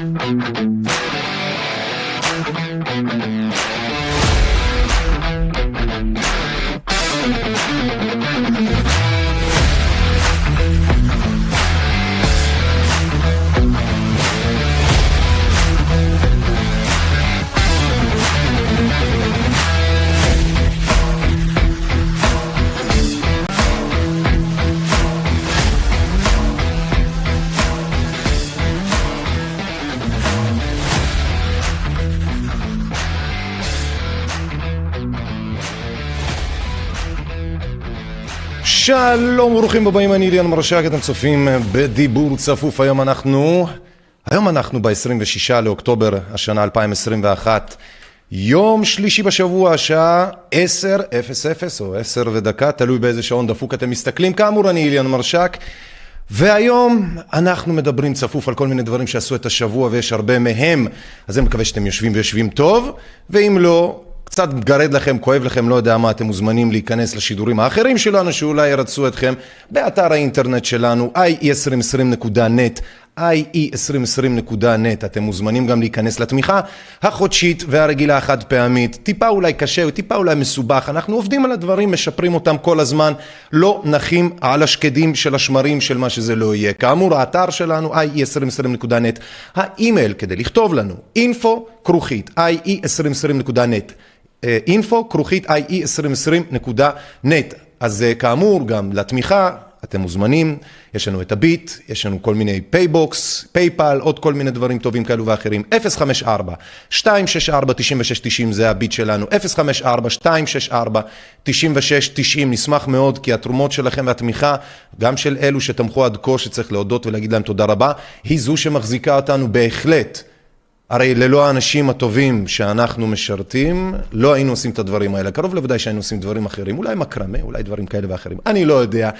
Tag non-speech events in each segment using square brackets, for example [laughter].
Thank you. שלום וברוכים הבאים, אני אליאן מרשק, אתם צופים בדיבור צפוף, היום אנחנו, היום אנחנו ב-26 לאוקטובר השנה 2021, יום שלישי בשבוע, השעה 10:00 או 10 ודקה, תלוי באיזה שעון דפוק אתם מסתכלים, כאמור אני אליאן מרשק והיום אנחנו מדברים צפוף על כל מיני דברים שעשו את השבוע ויש הרבה מהם, אז אני מקווה שאתם יושבים ויושבים טוב, ואם לא קצת גרד לכם, כואב לכם, לא יודע מה, אתם מוזמנים להיכנס לשידורים האחרים שלנו שאולי ירצו אתכם באתר האינטרנט שלנו ie2020.net ie2020.net אתם מוזמנים גם להיכנס לתמיכה החודשית והרגילה החד פעמית טיפה אולי קשה, טיפה אולי מסובך. אנחנו עובדים על הדברים, משפרים אותם כל הזמן. לא נחים על השקדים של השמרים של מה שזה לא יהיה. כאמור האתר שלנו ie2020.net האימייל כדי לכתוב לנו info כרוכית ie2020.net info כרוכית ie2020.net אז כאמור גם לתמיכה אתם מוזמנים, יש לנו את הביט, יש לנו כל מיני פייבוקס, פייפל, עוד כל מיני דברים טובים כאלו ואחרים, 054-264-9690 זה הביט שלנו, 054-264-9690 נשמח מאוד כי התרומות שלכם והתמיכה, גם של אלו שתמכו עד כה שצריך להודות ולהגיד להם תודה רבה, היא זו שמחזיקה אותנו בהחלט הרי ללא האנשים הטובים שאנחנו משרתים, לא היינו עושים את הדברים האלה. קרוב לוודאי שהיינו עושים דברים אחרים, אולי מקרמה, אולי דברים כאלה ואחרים. אני לא יודע,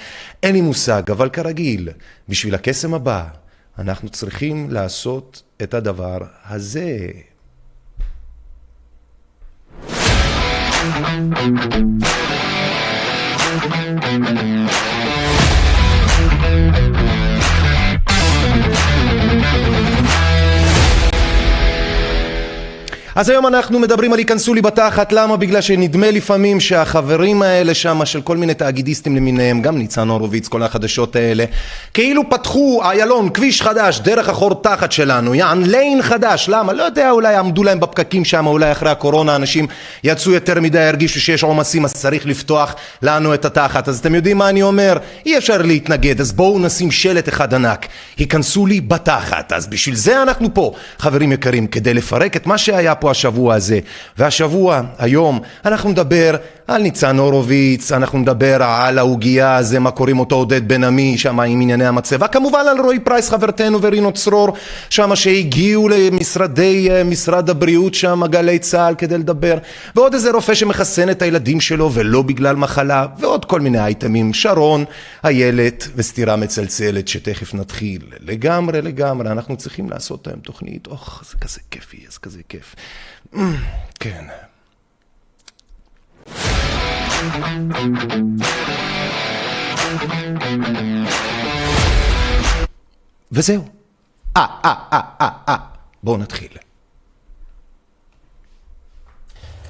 אין לי מושג, אבל כרגיל, בשביל הקסם הבא, אנחנו צריכים לעשות את הדבר הזה. אז היום אנחנו מדברים על ייכנסו לי בתחת, למה? בגלל שנדמה לפעמים שהחברים האלה שם של כל מיני תאגידיסטים למיניהם, גם ניצן הורוביץ, כל החדשות האלה, כאילו פתחו איילון, כביש חדש, דרך החור תחת שלנו, יען ליין חדש, למה? לא יודע, אולי עמדו להם בפקקים שם, אולי אחרי הקורונה אנשים יצאו יותר מדי, הרגישו שיש עומסים, אז צריך לפתוח לנו את התחת. אז אתם יודעים מה אני אומר? אי אפשר להתנגד, אז בואו נשים שלט אחד ענק, ייכנסו לי בתחת. אז בשביל זה אנחנו פה, חברים יקרים, כדי לפרק את מה שהיה פה השבוע הזה. והשבוע, היום, אנחנו נדבר על ניצן הורוביץ, אנחנו נדבר על העוגייה הזה, מה קוראים אותו עודד בן עמי, שם עם ענייני המצבה, כמובן על רועי פרייס חברתנו ורינו צרור, שם שהגיעו למשרדי משרד הבריאות שם, גלי צה"ל כדי לדבר, ועוד איזה רופא שמחסן את הילדים שלו ולא בגלל מחלה, ועוד כל מיני אייטמים, שרון, איילת וסתירה מצלצלת שתכף נתחיל. לגמרי לגמרי, אנחנו צריכים לעשות היום תוכנית, אוח, זה כזה כיפי, זה כזה כיף. כן. וזהו. אה, אה, אה, אה, אה. בואו נתחיל.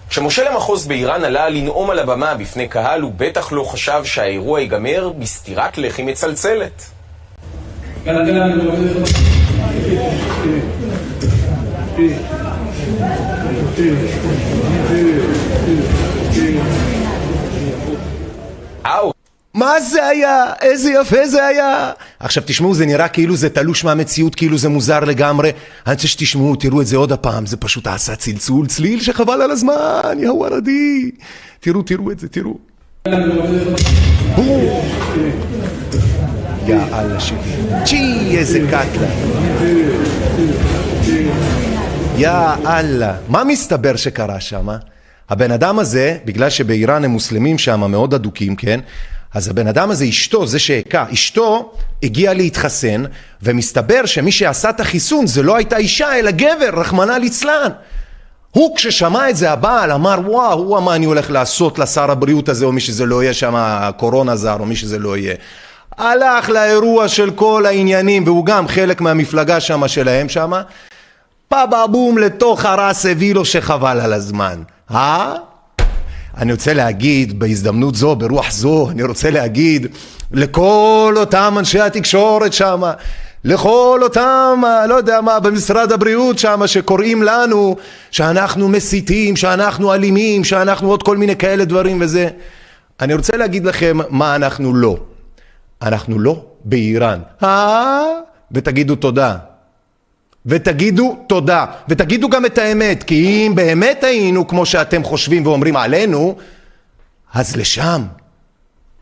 כשמשה למחוז באיראן עלה לנאום על הבמה בפני קהל, הוא בטח לא חשב שהאירוע ייגמר בסטירת לחי מצלצלת. אאו, מה זה היה? איזה יפה זה היה! עכשיו תשמעו, זה נראה כאילו זה תלוש מהמציאות, כאילו זה מוזר לגמרי. אני רוצה שתשמעו, תראו את זה עוד הפעם, זה פשוט עשה צלצול, צליל שחבל על הזמן, יא ווארדי. תראו, תראו את זה, תראו. יא אללה שלי. צ'י, איזה קטלה. יא אללה. מה מסתבר שקרה שם? הבן אדם הזה, בגלל שבאיראן הם מוסלמים שם מאוד אדוקים, כן? אז הבן אדם הזה, אשתו, זה שהכה, אשתו הגיעה להתחסן, ומסתבר שמי שעשה את החיסון זה לא הייתה אישה, אלא גבר, רחמנא ליצלן. הוא כששמע את זה, הבעל אמר, וואו, וואו, מה אני הולך לעשות לשר הבריאות הזה, או מי שזה לא יהיה שם, הקורונה זר, או מי שזה לא יהיה. הלך לאירוע של כל העניינים, והוא גם חלק מהמפלגה שם שלהם שם, פאבה בום לתוך הרס הביא לו שחבל על הזמן, אה? אני רוצה להגיד בהזדמנות זו, ברוח זו, אני רוצה להגיד לכל אותם אנשי התקשורת שם, לכל אותם, לא יודע מה, במשרד הבריאות שם, שקוראים לנו שאנחנו מסיתים, שאנחנו אלימים, שאנחנו עוד כל מיני כאלה דברים וזה. אני רוצה להגיד לכם מה אנחנו לא. אנחנו לא באיראן. אה? ותגידו תודה. ותגידו תודה, ותגידו גם את האמת, כי אם באמת היינו כמו שאתם חושבים ואומרים עלינו, אז לשם,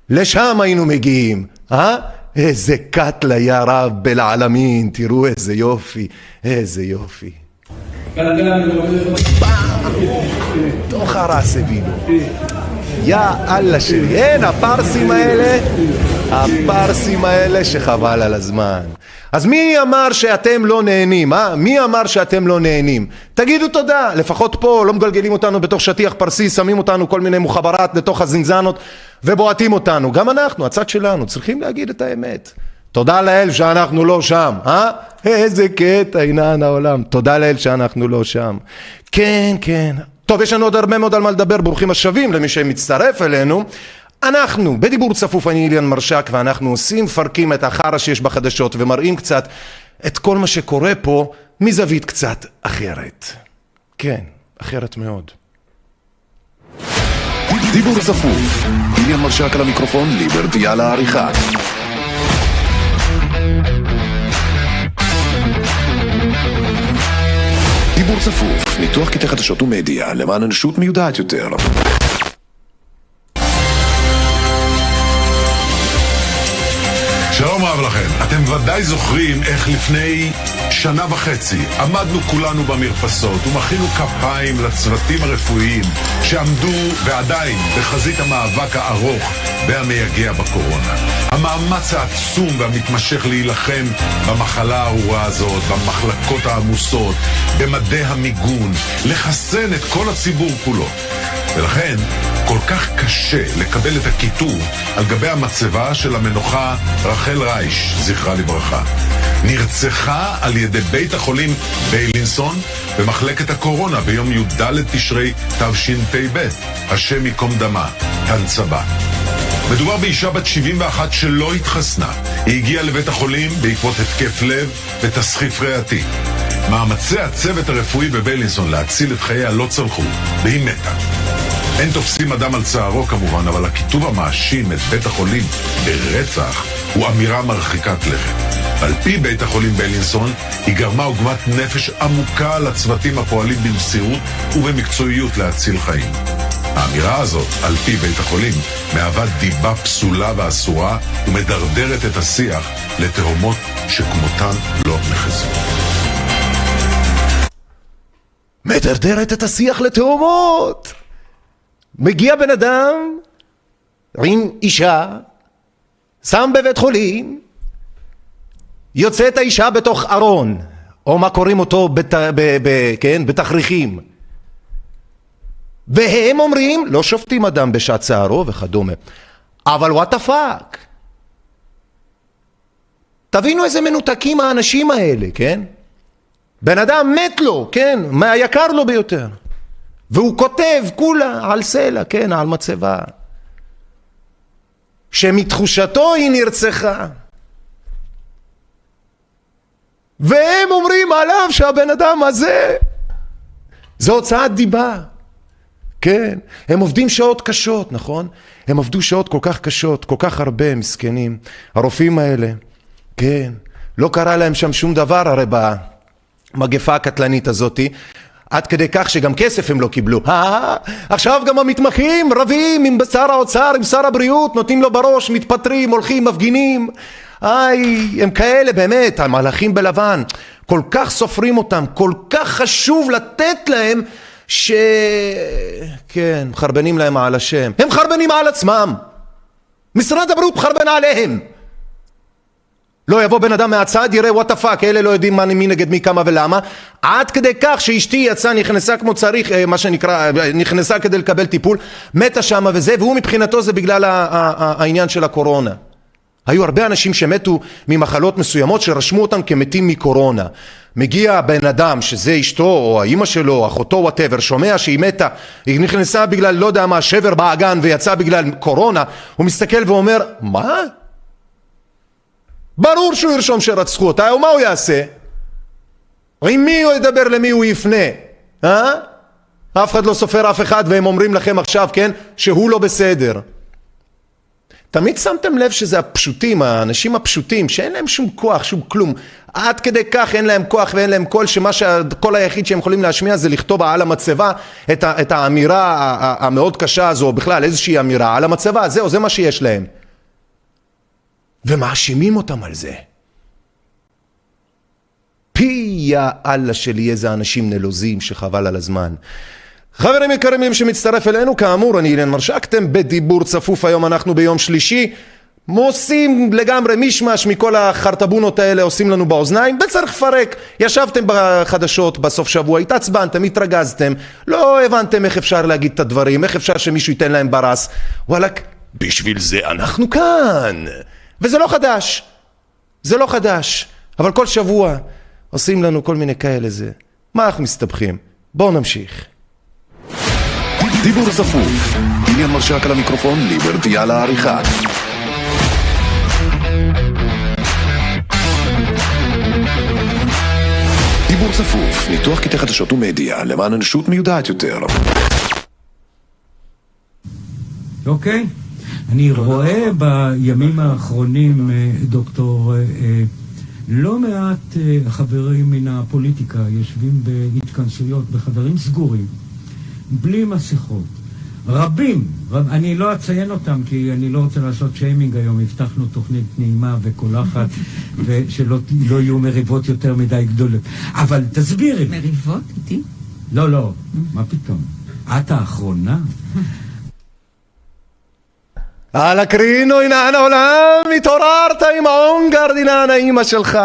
לשם היינו מגיעים, אה? איזה קטלה יא רב בלעלמין, תראו איזה יופי, איזה יופי. תוך הרס הבינו. יא אללה שלי, אין, הפרסים האלה, הפרסים האלה שחבל על הזמן. אז מי אמר שאתם לא נהנים, אה? מי אמר שאתם לא נהנים? תגידו תודה, לפחות פה לא מגלגלים אותנו בתוך שטיח פרסי, שמים אותנו כל מיני מוחברת לתוך הזינזנות ובועטים אותנו. גם אנחנו, הצד שלנו, צריכים להגיד את האמת. תודה לאל שאנחנו לא שם, אה? איזה קטע, עינן העולם. תודה לאל שאנחנו לא שם. כן, כן. טוב, יש לנו עוד הרבה מאוד על מה לדבר, ברוכים השבים למי שמצטרף אלינו. אנחנו, בדיבור צפוף, אני איליאן מרשק, ואנחנו עושים, מפרקים את החרא שיש בחדשות ומראים קצת את כל מה שקורה פה מזווית קצת אחרת. כן, אחרת מאוד. דיבור צפוף, איליאן מרשק על המיקרופון, ליברטי על העריכה. דיבור צפוף, ניתוח קטעי חדשות ומדיה למען אנושות מיודעת יותר. ודאי זוכרים איך לפני שנה וחצי עמדנו כולנו במרפסות ומחינו כפיים לצוותים הרפואיים שעמדו ועדיין בחזית המאבק הארוך והמייגע בקורונה. המאמץ העצום והמתמשך להילחם במחלה הארורה הזאת, במחלקות העמוסות, במדי המיגון, לחסן את כל הציבור כולו. ולכן כל כך קשה לקבל את הכיתוב על גבי המצבה של המנוחה רחל רייש, זכרה לברכה. נרצחה על ידי בית החולים ביילינסון במחלקת הקורונה ביום י"ד תשרי תשפ"ב, השם ייקום דמה, תנצבה. מדובר באישה בת 71 שלא התחסנה. היא הגיעה לבית החולים בעקבות התקף לב ותסחיף ריאתי. מאמצי הצוות הרפואי בביילינסון להציל את חייה לא צלחו, והיא מתה. אין תופסים אדם על צערו כמובן, אבל הכיתוב המאשים את בית החולים ברצח הוא אמירה מרחיקת לכת. על פי בית החולים בלינסון, היא גרמה עוגמת נפש עמוקה לצוותים הפועלים במסירות ובמקצועיות להציל חיים. האמירה הזאת, על פי בית החולים, מהווה דיבה פסולה ואסורה ומדרדרת את השיח לתהומות שכמותן לא נחזו. מדרדרת את השיח לתהומות! מגיע בן אדם עם אישה, שם בבית חולים, יוצאת האישה בתוך ארון, או מה קוראים אותו, בת, ב, ב, כן, בתכריכים. והם אומרים, לא שופטים אדם בשעת צערו וכדומה, אבל what the fuck. תבינו איזה מנותקים האנשים האלה, כן? בן אדם מת לו, כן? מהיקר לו ביותר. והוא כותב כולה על סלע, כן, על מצבה. שמתחושתו היא נרצחה. והם אומרים עליו שהבן אדם הזה זה הוצאת דיבה. כן, הם עובדים שעות קשות, נכון? הם עבדו שעות כל כך קשות, כל כך הרבה מסכנים. הרופאים האלה, כן, לא קרה להם שם שום דבר הרי במגפה הקטלנית הזאתי, עד כדי כך שגם כסף הם לא קיבלו. [laughs] עכשיו גם המתמחים רבים עם שר האוצר, עם שר הבריאות, נותנים לו בראש, מתפטרים, הולכים, מפגינים. איי, הם כאלה באמת, המלאכים בלבן. כל כך סופרים אותם, כל כך חשוב לתת להם ש... כן, מחרבנים להם על השם. הם מחרבנים על עצמם. משרד הבריאות מחרבן עליהם. לא יבוא בן אדם מהצד, יראה what the fuck, אלה לא יודעים מי נגד מי, כמה ולמה. עד כדי כך שאשתי יצאה, נכנסה כמו צריך, אה, מה שנקרא, אה, נכנסה כדי לקבל טיפול, מתה שמה וזה, והוא מבחינתו זה בגלל העניין של הקורונה. היו הרבה אנשים שמתו ממחלות מסוימות שרשמו אותם כמתים מקורונה. מגיע בן אדם שזה אשתו או האימא שלו, אחותו, whatever, שומע שהיא מתה, היא נכנסה בגלל לא יודע מה, שבר באגן ויצאה בגלל קורונה, הוא מסתכל ואומר, מה? ברור שהוא ירשום שרצחו אותה, ומה הוא יעשה? עם מי הוא ידבר, למי הוא יפנה? אה? אף אחד לא סופר אף אחד והם אומרים לכם עכשיו, כן, שהוא לא בסדר. תמיד שמתם לב שזה הפשוטים, האנשים הפשוטים, שאין להם שום כוח, שום כלום. עד כדי כך אין להם כוח ואין להם קול, שמה שהקול היחיד שהם יכולים להשמיע זה לכתוב על המצבה את, את האמירה המאוד קשה הזו, או בכלל איזושהי אמירה על המצבה, זהו, זה מה שיש להם. ומאשימים אותם על זה. פי יא אללה שלי איזה אנשים נלוזים שחבל על הזמן. חברים יקרים, שמצטרף אלינו, כאמור, אני אילן מרשק, אתם בדיבור צפוף, היום אנחנו ביום שלישי, עושים לגמרי מישמש מכל החרטבונות האלה עושים לנו באוזניים, וצריך לפרק. ישבתם בחדשות בסוף שבוע, התעצבנתם, התרגזתם, לא הבנתם איך אפשר להגיד את הדברים, איך אפשר שמישהו ייתן להם ברס. וואלכ, בשביל זה אנחנו כאן. וזה לא חדש. זה לא חדש. אבל כל שבוע עושים לנו כל מיני כאלה זה. מה אנחנו מסתבכים? בואו נמשיך. דיבור צפוף, עניין מרשק על המיקרופון, ליברטי על העריכה. דיבור צפוף, ניתוח קטעי חדשות ומדיה, למען אנושות מיודעת יותר. אוקיי. אני רואה בימים האחרונים, אה, דוקטור, אה, אה, לא מעט חברים מן הפוליטיקה יושבים בהתכנסויות, בחדרים סגורים, בלי מסכות. רבים, רב, אני לא אציין אותם כי אני לא רוצה לעשות שיימינג היום, הבטחנו תוכנית נעימה וקולחת [laughs] ושלא לא יהיו מריבות יותר מדי גדולות. אבל תסבירי. מריבות איתי? לא, לא, מה פתאום? את האחרונה? [laughs] על הקרינו עינן העולם, התעוררת עם האונגרד עינן האימא שלך.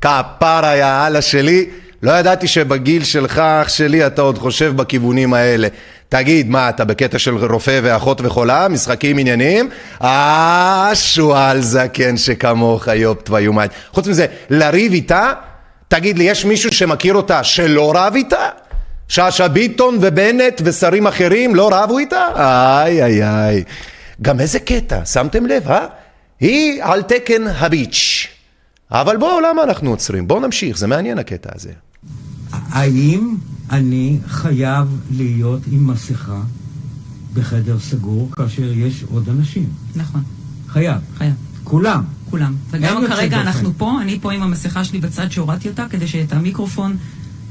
כפרה יא אללה שלי, לא ידעתי שבגיל שלך, אח שלי, אתה עוד חושב בכיוונים האלה. תגיד, מה, אתה בקטע של רופא ואחות וחולה? משחקים עניינים? אה, שועל זקן שכמוך, יופ תוויומד. חוץ מזה, לריב איתה? תגיד לי, יש מישהו שמכיר אותה שלא רב איתה? שאשא ביטון ובנט ושרים אחרים לא רבו איתה? איי איי איי. גם איזה קטע, שמתם לב, אה? היא על תקן הביץ'. אבל בואו, למה אנחנו עוצרים? בואו נמשיך, זה מעניין הקטע הזה. האם אני חייב להיות עם מסכה בחדר סגור כאשר יש עוד אנשים? נכון. חייב. חייב. כולם. כולם. וגם כרגע דופן. אנחנו פה, אני פה עם המסכה שלי בצד שהורדתי אותה, כדי שאת המיקרופון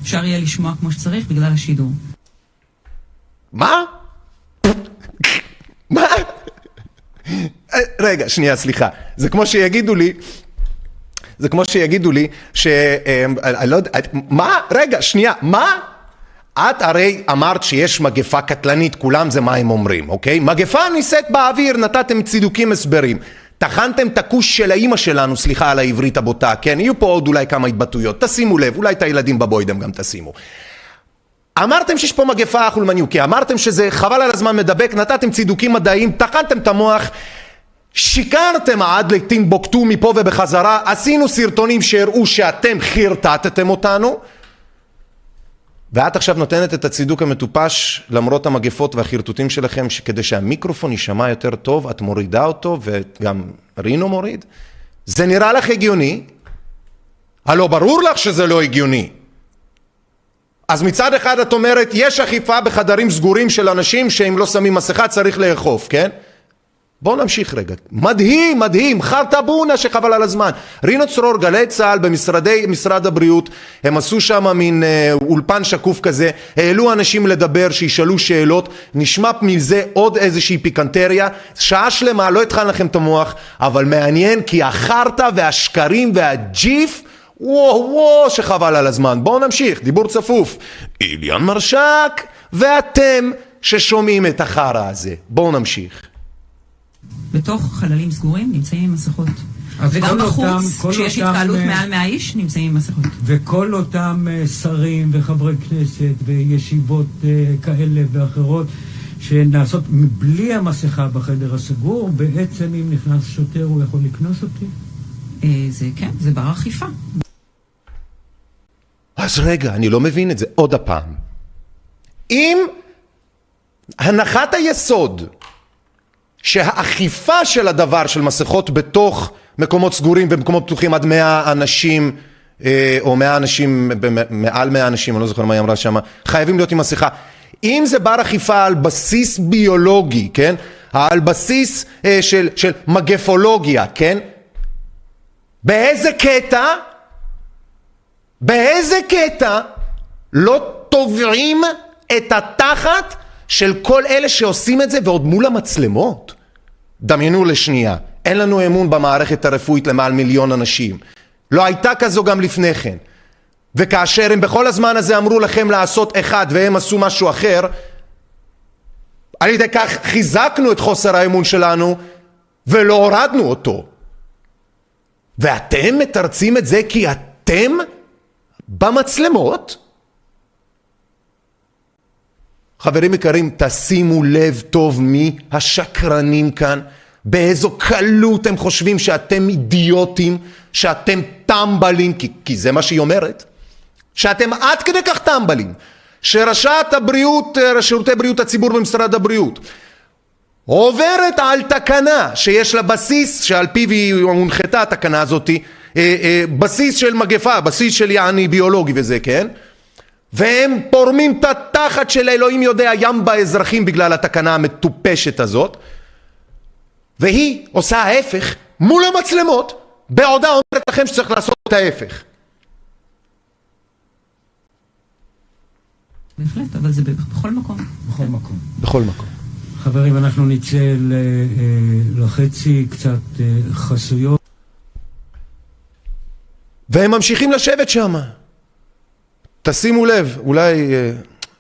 אפשר יהיה לשמוע כמו שצריך בגלל השידור. מה? מה? אה, רגע, שנייה, סליחה. זה כמו שיגידו לי, זה כמו שיגידו לי, ש... אה, אני לא יודע, מה? רגע, שנייה, מה? את הרי אמרת שיש מגפה קטלנית, כולם זה מה הם אומרים, אוקיי? מגפה נישאת באוויר, נתתם צידוקים הסברים. טחנתם את הכוש של האימא שלנו, סליחה על העברית הבוטה, כן? יהיו פה עוד אולי כמה התבטאויות, תשימו לב, אולי את הילדים בבוידם גם תשימו. אמרתם שיש פה מגפה חולמניוקי, אמרתם שזה חבל על הזמן מדבק, נתתם צידוקים מדעיים, טחנתם את המוח, שיקרתם עד לטימבוקטו מפה ובחזרה, עשינו סרטונים שהראו שאתם חרטטתם אותנו, ואת עכשיו נותנת את הצידוק המטופש למרות המגפות והחרטוטים שלכם, כדי שהמיקרופון יישמע יותר טוב, את מורידה אותו וגם רינו מוריד? זה נראה לך הגיוני? הלא ברור לך שזה לא הגיוני. אז מצד אחד את אומרת, יש אכיפה בחדרים סגורים של אנשים שאם לא שמים מסכה צריך לאכוף, כן? בואו נמשיך רגע. מדהים, מדהים, חרטבונה שחבל על הזמן. רינו צרור, גלי צה"ל במשרדי משרד הבריאות, הם עשו שם מין אה, אולפן שקוף כזה, העלו אנשים לדבר, שישאלו שאלות, נשמע מזה עוד איזושהי פיקנטריה, שעה שלמה, לא התחלנו לכם את המוח, אבל מעניין כי החרטא והשקרים והג'יף וואו וואו שחבל על הזמן. בואו נמשיך, דיבור צפוף. איליאן מרשק ואתם ששומעים את החרא הזה. בואו נמשיך. בתוך חללים סגורים נמצאים עם מסכות. וגם בחוץ, אותם- כשיש אותם, התקהלות אה, מעל 100 איש, נמצאים עם מסכות. וכל אותם אה, שרים וחברי כנסת וישיבות אה, כאלה ואחרות שנעשות בלי המסכה בחדר הסגור, בעצם אם נכנס שוטר הוא יכול לקנוס אותי? זה כן, זה בר אכיפה. אז רגע, אני לא מבין את זה. עוד הפעם. אם הנחת היסוד שהאכיפה של הדבר של מסכות בתוך מקומות סגורים ומקומות פתוחים עד מאה אנשים אה, או מאה אנשים, מעל מאה אנשים, אני לא זוכר מה היא אמרה שם, חייבים להיות עם מסכה. אם זה בר אכיפה על בסיס ביולוגי, כן? על בסיס אה, של, של מגפולוגיה, כן? באיזה קטע, באיזה קטע לא תובעים את התחת של כל אלה שעושים את זה ועוד מול המצלמות? דמיינו לשנייה, אין לנו אמון במערכת הרפואית למעל מיליון אנשים. לא הייתה כזו גם לפני כן. וכאשר הם בכל הזמן הזה אמרו לכם לעשות אחד והם עשו משהו אחר, על ידי כך חיזקנו את חוסר האמון שלנו ולא הורדנו אותו. ואתם מתרצים את זה כי אתם במצלמות? חברים יקרים, תשימו לב טוב מי השקרנים כאן, באיזו קלות הם חושבים שאתם אידיוטים, שאתם טמבלים, כי, כי זה מה שהיא אומרת, שאתם עד כדי כך טמבלים, שראשת הבריאות, שירותי בריאות הציבור במשרד הבריאות, עוברת על תקנה שיש לה בסיס, שעל פיו היא הונחתה התקנה הזאת, אה, אה, בסיס של מגפה, בסיס של יעני ביולוגי וזה, כן? והם פורמים את התחת של אלוהים יודע ים באזרחים בגלל התקנה המטופשת הזאת והיא עושה ההפך מול המצלמות בעודה אומרת לכם שצריך לעשות את ההפך בהחלט, אבל זה בכל מקום. בכל מקום. בכל מקום. חברים, אנחנו נצא אה, לחצי קצת אה, חסויות. והם ממשיכים לשבת שם. תשימו לב, אולי... אה,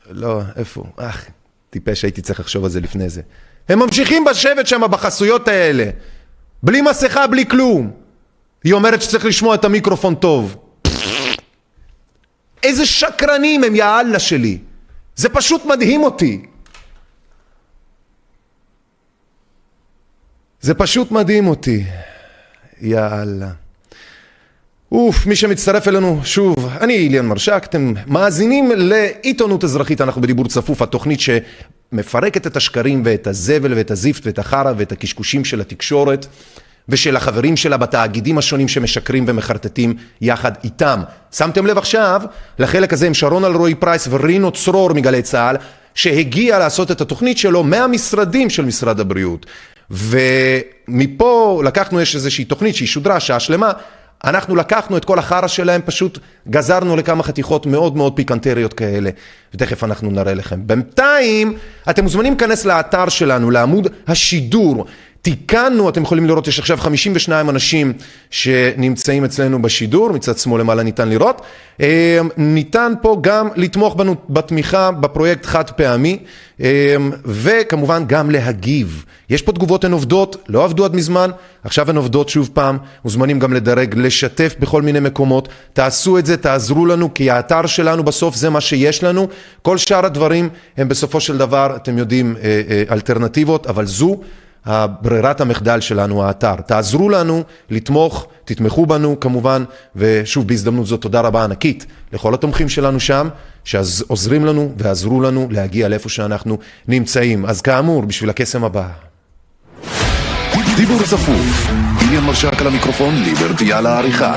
לא, איפה? אך, טיפש, הייתי צריך לחשוב על זה לפני זה. הם ממשיכים לשבת שם בחסויות האלה. בלי מסכה, בלי כלום. היא אומרת שצריך לשמוע את המיקרופון טוב. איזה שקרנים הם, יא אללה שלי. זה פשוט מדהים אותי. זה פשוט מדהים אותי. יא אללה. אוף, מי שמצטרף אלינו שוב, אני איליאן מרשק, אתם מאזינים לעיתונות אזרחית, אנחנו בדיבור צפוף, התוכנית שמפרקת את השקרים ואת הזבל ואת הזיפט ואת החרא ואת הקשקושים של התקשורת ושל החברים שלה בתאגידים השונים שמשקרים ומחרטטים יחד איתם. שמתם לב עכשיו לחלק הזה עם שרון אלרעי פרייס ורינו צרור מגלי צה"ל, שהגיע לעשות את התוכנית שלו מהמשרדים של משרד הבריאות. ומפה לקחנו, יש איזושהי תוכנית שהיא שודרה שעה שלמה, אנחנו לקחנו את כל החרא שלהם, פשוט גזרנו לכמה חתיכות מאוד מאוד פיקנטריות כאלה, ותכף אנחנו נראה לכם. בינתיים, אתם מוזמנים להיכנס לאתר שלנו, לעמוד השידור. תיקנו, אתם יכולים לראות, יש עכשיו 52 אנשים שנמצאים אצלנו בשידור, מצד שמאל למעלה ניתן לראות. אה, ניתן פה גם לתמוך בנו בתמיכה בפרויקט חד פעמי, אה, וכמובן גם להגיב. יש פה תגובות הן עובדות, לא עבדו עד מזמן, עכשיו הן עובדות שוב פעם, מוזמנים גם לדרג, לשתף בכל מיני מקומות, תעשו את זה, תעזרו לנו, כי האתר שלנו בסוף זה מה שיש לנו, כל שאר הדברים הם בסופו של דבר, אתם יודעים, אה, אלטרנטיבות, אבל זו הברירת המחדל שלנו, האתר. תעזרו לנו לתמוך, תתמכו בנו כמובן, ושוב בהזדמנות זאת תודה רבה ענקית לכל התומכים שלנו שם, שעוזרים לנו ועזרו לנו להגיע לאיפה שאנחנו נמצאים. אז כאמור, בשביל הקסם הבא. דיבור צפוף, איליאן מרשק על המיקרופון, ליברטי על העריכה.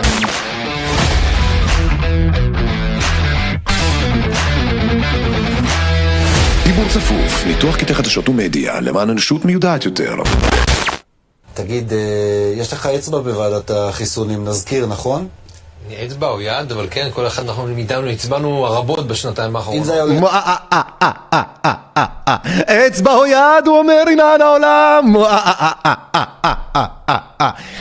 צפוף, ניתוח קטעי חדשות ומדיה, למען אנושות מיודעת יותר. תגיד, אה, יש לך אצבע בוועדת החיסונים, נזכיר, נכון? אצבע או יד, אבל כן, כל אחד אנחנו מאיתנו הצבענו רבות בשנתיים האחרונות. אצבע או יד, הוא אומר, הנה העולם.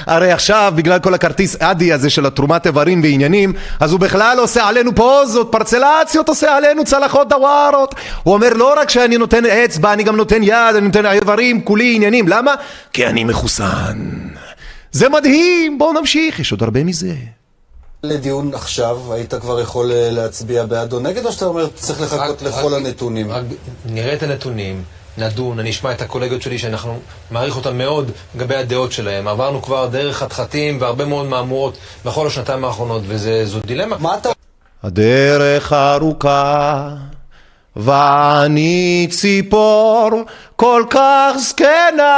הרי עכשיו, בגלל כל הכרטיס אדי הזה של התרומת איברים ועניינים, אז הוא בכלל עושה עלינו פוזות, פרצלציות, עושה עלינו צלחות דווארות. הוא אומר, לא רק שאני נותן אצבע, אני גם נותן יד, אני נותן איברים, כולי עניינים. למה? כי אני מחוסן. זה מדהים, בואו נמשיך, יש עוד הרבה מזה. לדיון עכשיו, היית כבר יכול אה, להצביע בעד או נגד, או שאתה אומר, צריך לחכות לכל הנתונים? רק נראה את הנתונים, נדון, אני אשמע את הקולגות שלי שאנחנו מעריך אותם מאוד לגבי הדעות שלהם. עברנו כבר דרך חתחתים והרבה מאוד מהמורות בכל השנתיים האחרונות, וזו דילמה. מה אתה... הדרך ארוכה, ואני ציפור כל כך זקנה,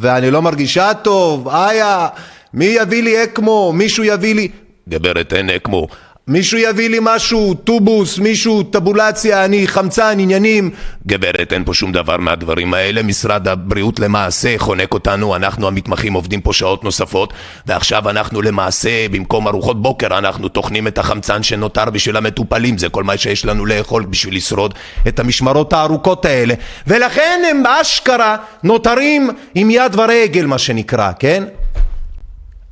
ואני לא מרגישה טוב, איה, מי יביא לי אקמו? מישהו יביא לי... גברת, אין אקמו. מישהו יביא לי משהו, טובוס, מישהו, טבולציה, אני, חמצן, עניינים. גברת, אין פה שום דבר מהדברים האלה. משרד הבריאות למעשה חונק אותנו, אנחנו המתמחים עובדים פה שעות נוספות, ועכשיו אנחנו למעשה, במקום ארוחות בוקר, אנחנו טוחנים את החמצן שנותר בשביל המטופלים. זה כל מה שיש לנו לאכול בשביל לשרוד את המשמרות הארוכות האלה. ולכן הם אשכרה נותרים עם יד ורגל, מה שנקרא, כן?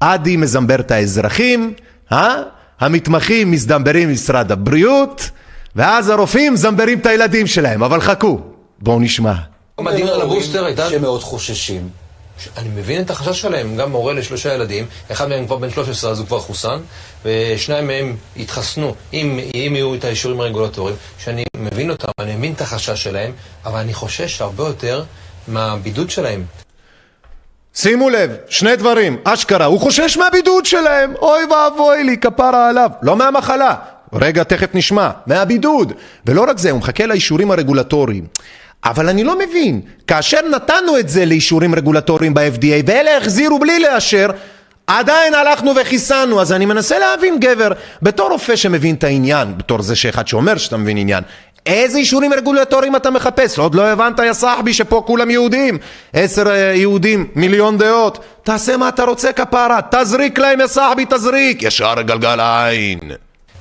עדי מזמבר את האזרחים, אה? המתמחים מזדמברים משרד הבריאות, ואז הרופאים מזמברים את הילדים שלהם, אבל חכו, בואו נשמע. מדהים על הבוסטר הייתה... שמאוד חוששים. אני מבין את החשש שלהם, גם הורה לשלושה ילדים, אחד מהם כבר בן 13 אז הוא כבר חוסן, ושניים מהם התחסנו, אם, אם יהיו את האישורים הרגולטוריים, שאני מבין אותם, אני מבין את החשש שלהם, אבל אני חושש הרבה יותר מהבידוד שלהם. שימו לב, שני דברים, אשכרה, הוא חושש מהבידוד שלהם, אוי ואבוי לי, כפרה עליו, לא מהמחלה, רגע, תכף נשמע, מהבידוד, ולא רק זה, הוא מחכה לאישורים הרגולטוריים. אבל אני לא מבין, כאשר נתנו את זה לאישורים רגולטוריים ב-FDA ואלה החזירו בלי לאשר, עדיין הלכנו וחיסנו, אז אני מנסה להבין גבר, בתור רופא שמבין את העניין, בתור זה שאחד שאומר שאתה מבין עניין, איזה אישורים רגולטוריים אתה מחפש? עוד לא הבנת יא סחבי שפה כולם יהודים עשר יהודים, מיליון דעות תעשה מה אתה רוצה כפרה, תזריק להם יא סחבי תזריק ישר גלגל העין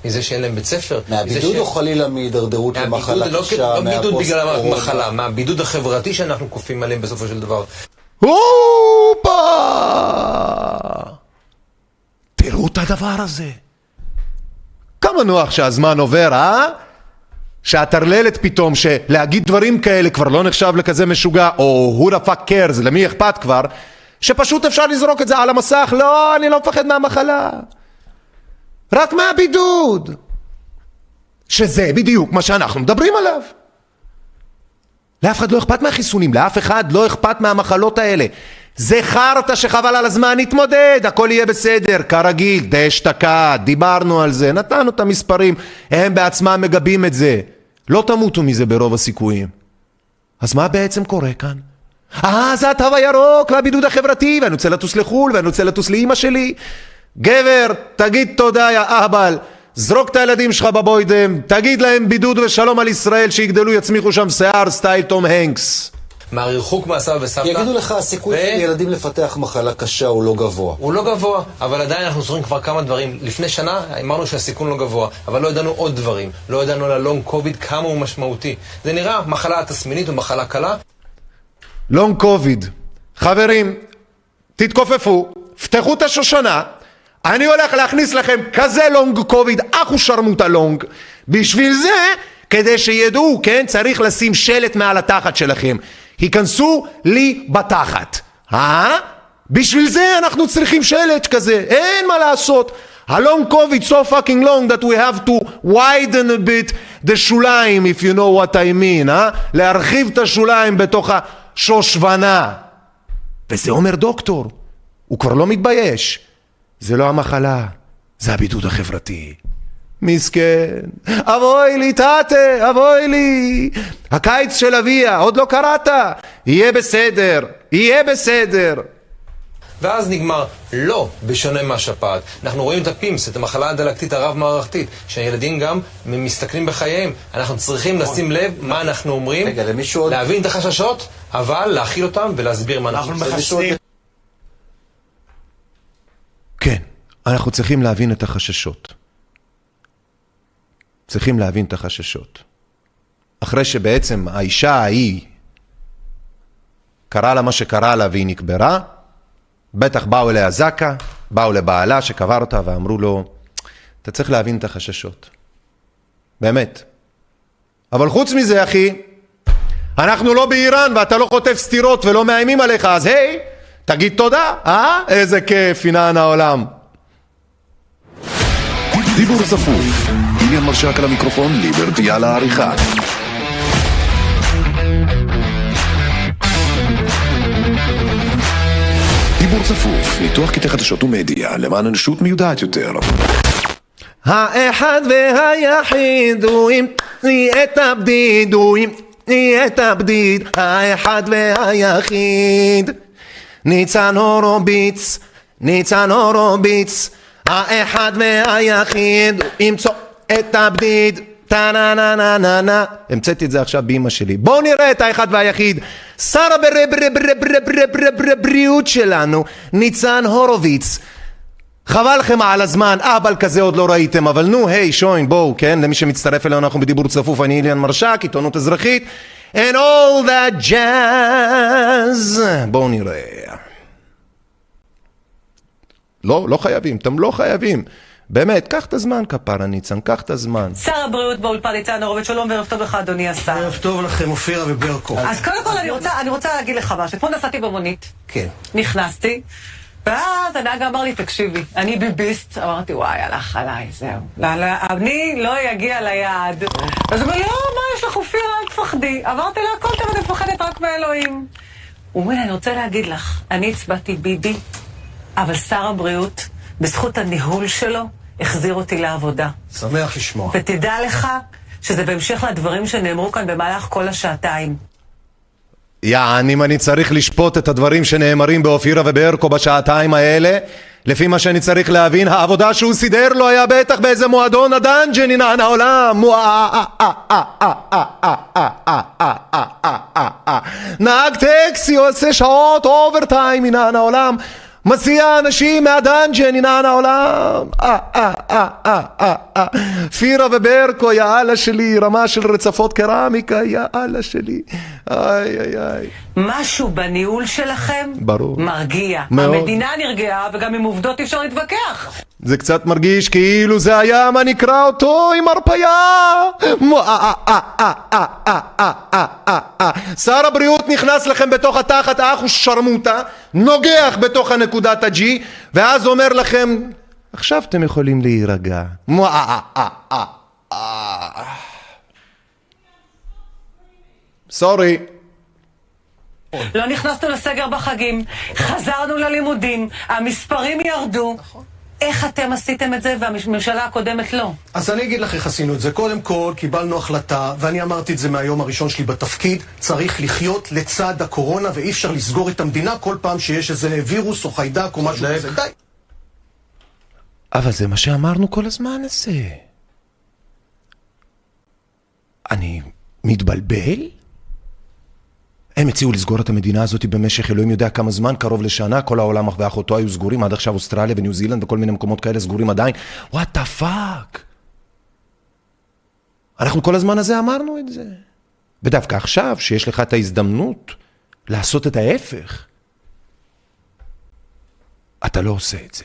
מזה שאין להם בית ספר. מהבידוד או חלילה מהידרדרות למחלה לא, קשה, לא בידוד בגלל מהפוסט-קורונה? המחלה, מהבידוד החברתי שאנחנו כופים עליהם בסופו של דבר. הופה! תראו את הדבר הזה. כמה נוח שהזמן עובר, אה? שהטרללת פתאום, שלהגיד דברים כאלה כבר לא נחשב לכזה משוגע, או who the fuck cares, למי אכפת כבר, שפשוט אפשר לזרוק את זה על המסך, לא, אני לא מפחד מהמחלה. רק מהבידוד. שזה בדיוק מה שאנחנו מדברים עליו. לאף אחד לא אכפת מהחיסונים, לאף אחד לא אכפת מהמחלות האלה. זה חרטא שחבל על הזמן, נתמודד, הכל יהיה בסדר, כרגיל, דאשתקד, דיברנו על זה, נתנו את המספרים, הם בעצמם מגבים את זה. לא תמותו מזה ברוב הסיכויים. אז מה בעצם קורה כאן? אה, זה התו הירוק והבידוד החברתי, ואני רוצה לטוס לחו"ל, ואני רוצה לטוס לאימא שלי. גבר, תגיד תודה יא אהבל, זרוק את הילדים שלך בבוידם, תגיד להם בידוד ושלום על ישראל, שיגדלו יצמיחו שם שיער סטייל תום הנקס. מהריחוק מהסבא וסבתא. יגידו לך, הסיכוי ו- של ילדים לפתח מחלה קשה הוא לא גבוה. הוא לא גבוה, אבל עדיין אנחנו זוכרים כבר כמה דברים. לפני שנה אמרנו שהסיכון לא גבוה, אבל לא ידענו עוד דברים. לא ידענו על הלונג קוביד כמה הוא משמעותי. זה נראה מחלה תסמינית או מחלה קלה. לונג קוביד. חברים, תתכופפו, פתחו את השושנה, אני הולך להכניס לכם כזה לונג קוביד, אחו שרמוטה לונג. בשביל זה, כדי שידעו, כן, צריך לשים שלט מעל התחת שלכם. היכנסו לי בתחת. אה? בשביל זה אנחנו צריכים שלט כזה, אין מה לעשות. הלונג קוביד so fucking long that we have to widen a bit the שוליים, if you know what I mean, אה? להרחיב את השוליים בתוך השושנה. וזה אומר דוקטור, הוא כבר לא מתבייש. זה לא המחלה, זה הבידוד החברתי. מסכן, אבוי לי תתה, אבוי לי. הקיץ של אביה, עוד לא קראת? יהיה בסדר, יהיה בסדר. ואז נגמר לא, בשונה מהשפעת. אנחנו רואים את ה PIMS, את המחלה הדלקתית הרב-מערכתית, שהילדים גם מסתכנים בחייהם. אנחנו צריכים לשים לב מה אנחנו אומרים, רגע, למישהו עוד- להבין את החששות, אבל להכיל אותם ולהסביר מה אנחנו עושים. כן, אנחנו צריכים להבין את החששות. צריכים להבין את החששות. אחרי שבעצם האישה ההיא קרה לה מה שקרה לה והיא נקברה, בטח באו אליה זקה, באו לבעלה שקבר אותה ואמרו לו, אתה צריך להבין את החששות. באמת. אבל חוץ מזה, אחי, אנחנו לא באיראן ואתה לא חוטף סטירות ולא מאיימים עליך, אז היי, תגיד תודה, אה? איזה כיף, ינען העולם. דיבור צפוף. עניין מרשק על המיקרופון, ליברטי על העריכה. דיבור צפוף, ניתוח קטעי חדשות ומדיה למען אנושות מיודעת יותר. האחד והיחיד הוא אם את הבדיד הוא אם את הבדיד האחד והיחיד ניצן הורוביץ ניצן הורוביץ האחד והיחיד הוא ימצוא את הבדיד טה נה נה נה נה נה המצאתי את זה עכשיו באמא שלי בואו נראה את האחד והיחיד שר הבריאות שלנו ניצן הורוביץ חבל לכם על הזמן, אהבל כזה עוד לא ראיתם, אבל נו, היי, שוין, בואו, כן? למי שמצטרף אלינו, אנחנו בדיבור צפוף, אני אליאן מרשק, עיתונות אזרחית, and all that jazz. בואו נראה. לא, לא חייבים, אתם לא חייבים. באמת, קח את הזמן, כפרה ניצן, קח את הזמן. שר הבריאות באולפן ניצן הורוביץ, שלום וערב טוב לך, אדוני השר. ערב טוב לכם, אופירה וברקו. אז קודם כל, אני רוצה, אני רוצה להגיד לך משהו. אתמול נסעתי במונית, כן. נכנסתי, ואז הנהג אמר לי, תקשיבי, אני ביביסט. אמרתי, וואי, הלך עליי, זהו. אני לא אגיע ליעד. אז הוא אומר, לא, מה יש לך, אופירה, אל תפחדי. אמרתי לו, הכל טוב, אני מפחדת רק מאלוהים. הוא אומר אני רוצה להגיד לך, אני הצבעתי ביבי, אבל שר הבריאות, בזכות הניהול שלו, החזיר אותי לעבודה. שמח לשמוע. ותדע לך שזה בהמשך לדברים שנאמרו כאן במהלך כל השעתיים. יען, אם אני צריך לשפוט את הדברים שנאמרים באופירה וברקו בשעתיים האלה, לפי מה שאני צריך להבין, העבודה שהוא סידר לו היה בטח באיזה מועדון הדאנג'ן, הנה העולם. נהג טקסי עושה שעות אוברטיים, הנה העולם. מסיע אנשים מהדאנג'ן, הנה העולם. פירה וברקו, יא אללה שלי, רמה של רצפות קרמיקה, יא אללה שלי. איי איי איי. משהו בניהול שלכם ברור. מרגיע. מאוד. המדינה נרגעה, וגם עם עובדות אי אפשר להתווכח. זה קצת מרגיש כאילו זה היה מה נקרא אותו עם הרפייה. שר הבריאות נכנס לכם בתוך התחת, האח שרמוטה, נוגח בתוך הנקודת הג'י, ואז אומר לכם, עכשיו אתם יכולים להירגע. סורי. לא נכנסנו לסגר בחגים, חזרנו ללימודים, המספרים ירדו. איך אתם עשיתם את זה והממשלה הקודמת לא? אז אני אגיד לך איך עשינו את זה. קודם כל, קיבלנו החלטה, ואני אמרתי את זה מהיום הראשון שלי בתפקיד, צריך לחיות לצד הקורונה, ואי אפשר לסגור את המדינה כל פעם שיש איזה וירוס או חיידק או משהו כזה. די. אבל זה מה שאמרנו כל הזמן הזה. אני מתבלבל? הם הציעו לסגור את המדינה הזאת במשך אלוהים יודע כמה זמן, קרוב לשנה, כל העולם ואחותו היו סגורים, עד עכשיו אוסטרליה וניו זילנד וכל מיני מקומות כאלה סגורים עדיין. what the fuck? אנחנו כל הזמן הזה אמרנו את זה. ודווקא עכשיו, שיש לך את ההזדמנות לעשות את ההפך, אתה לא עושה את זה.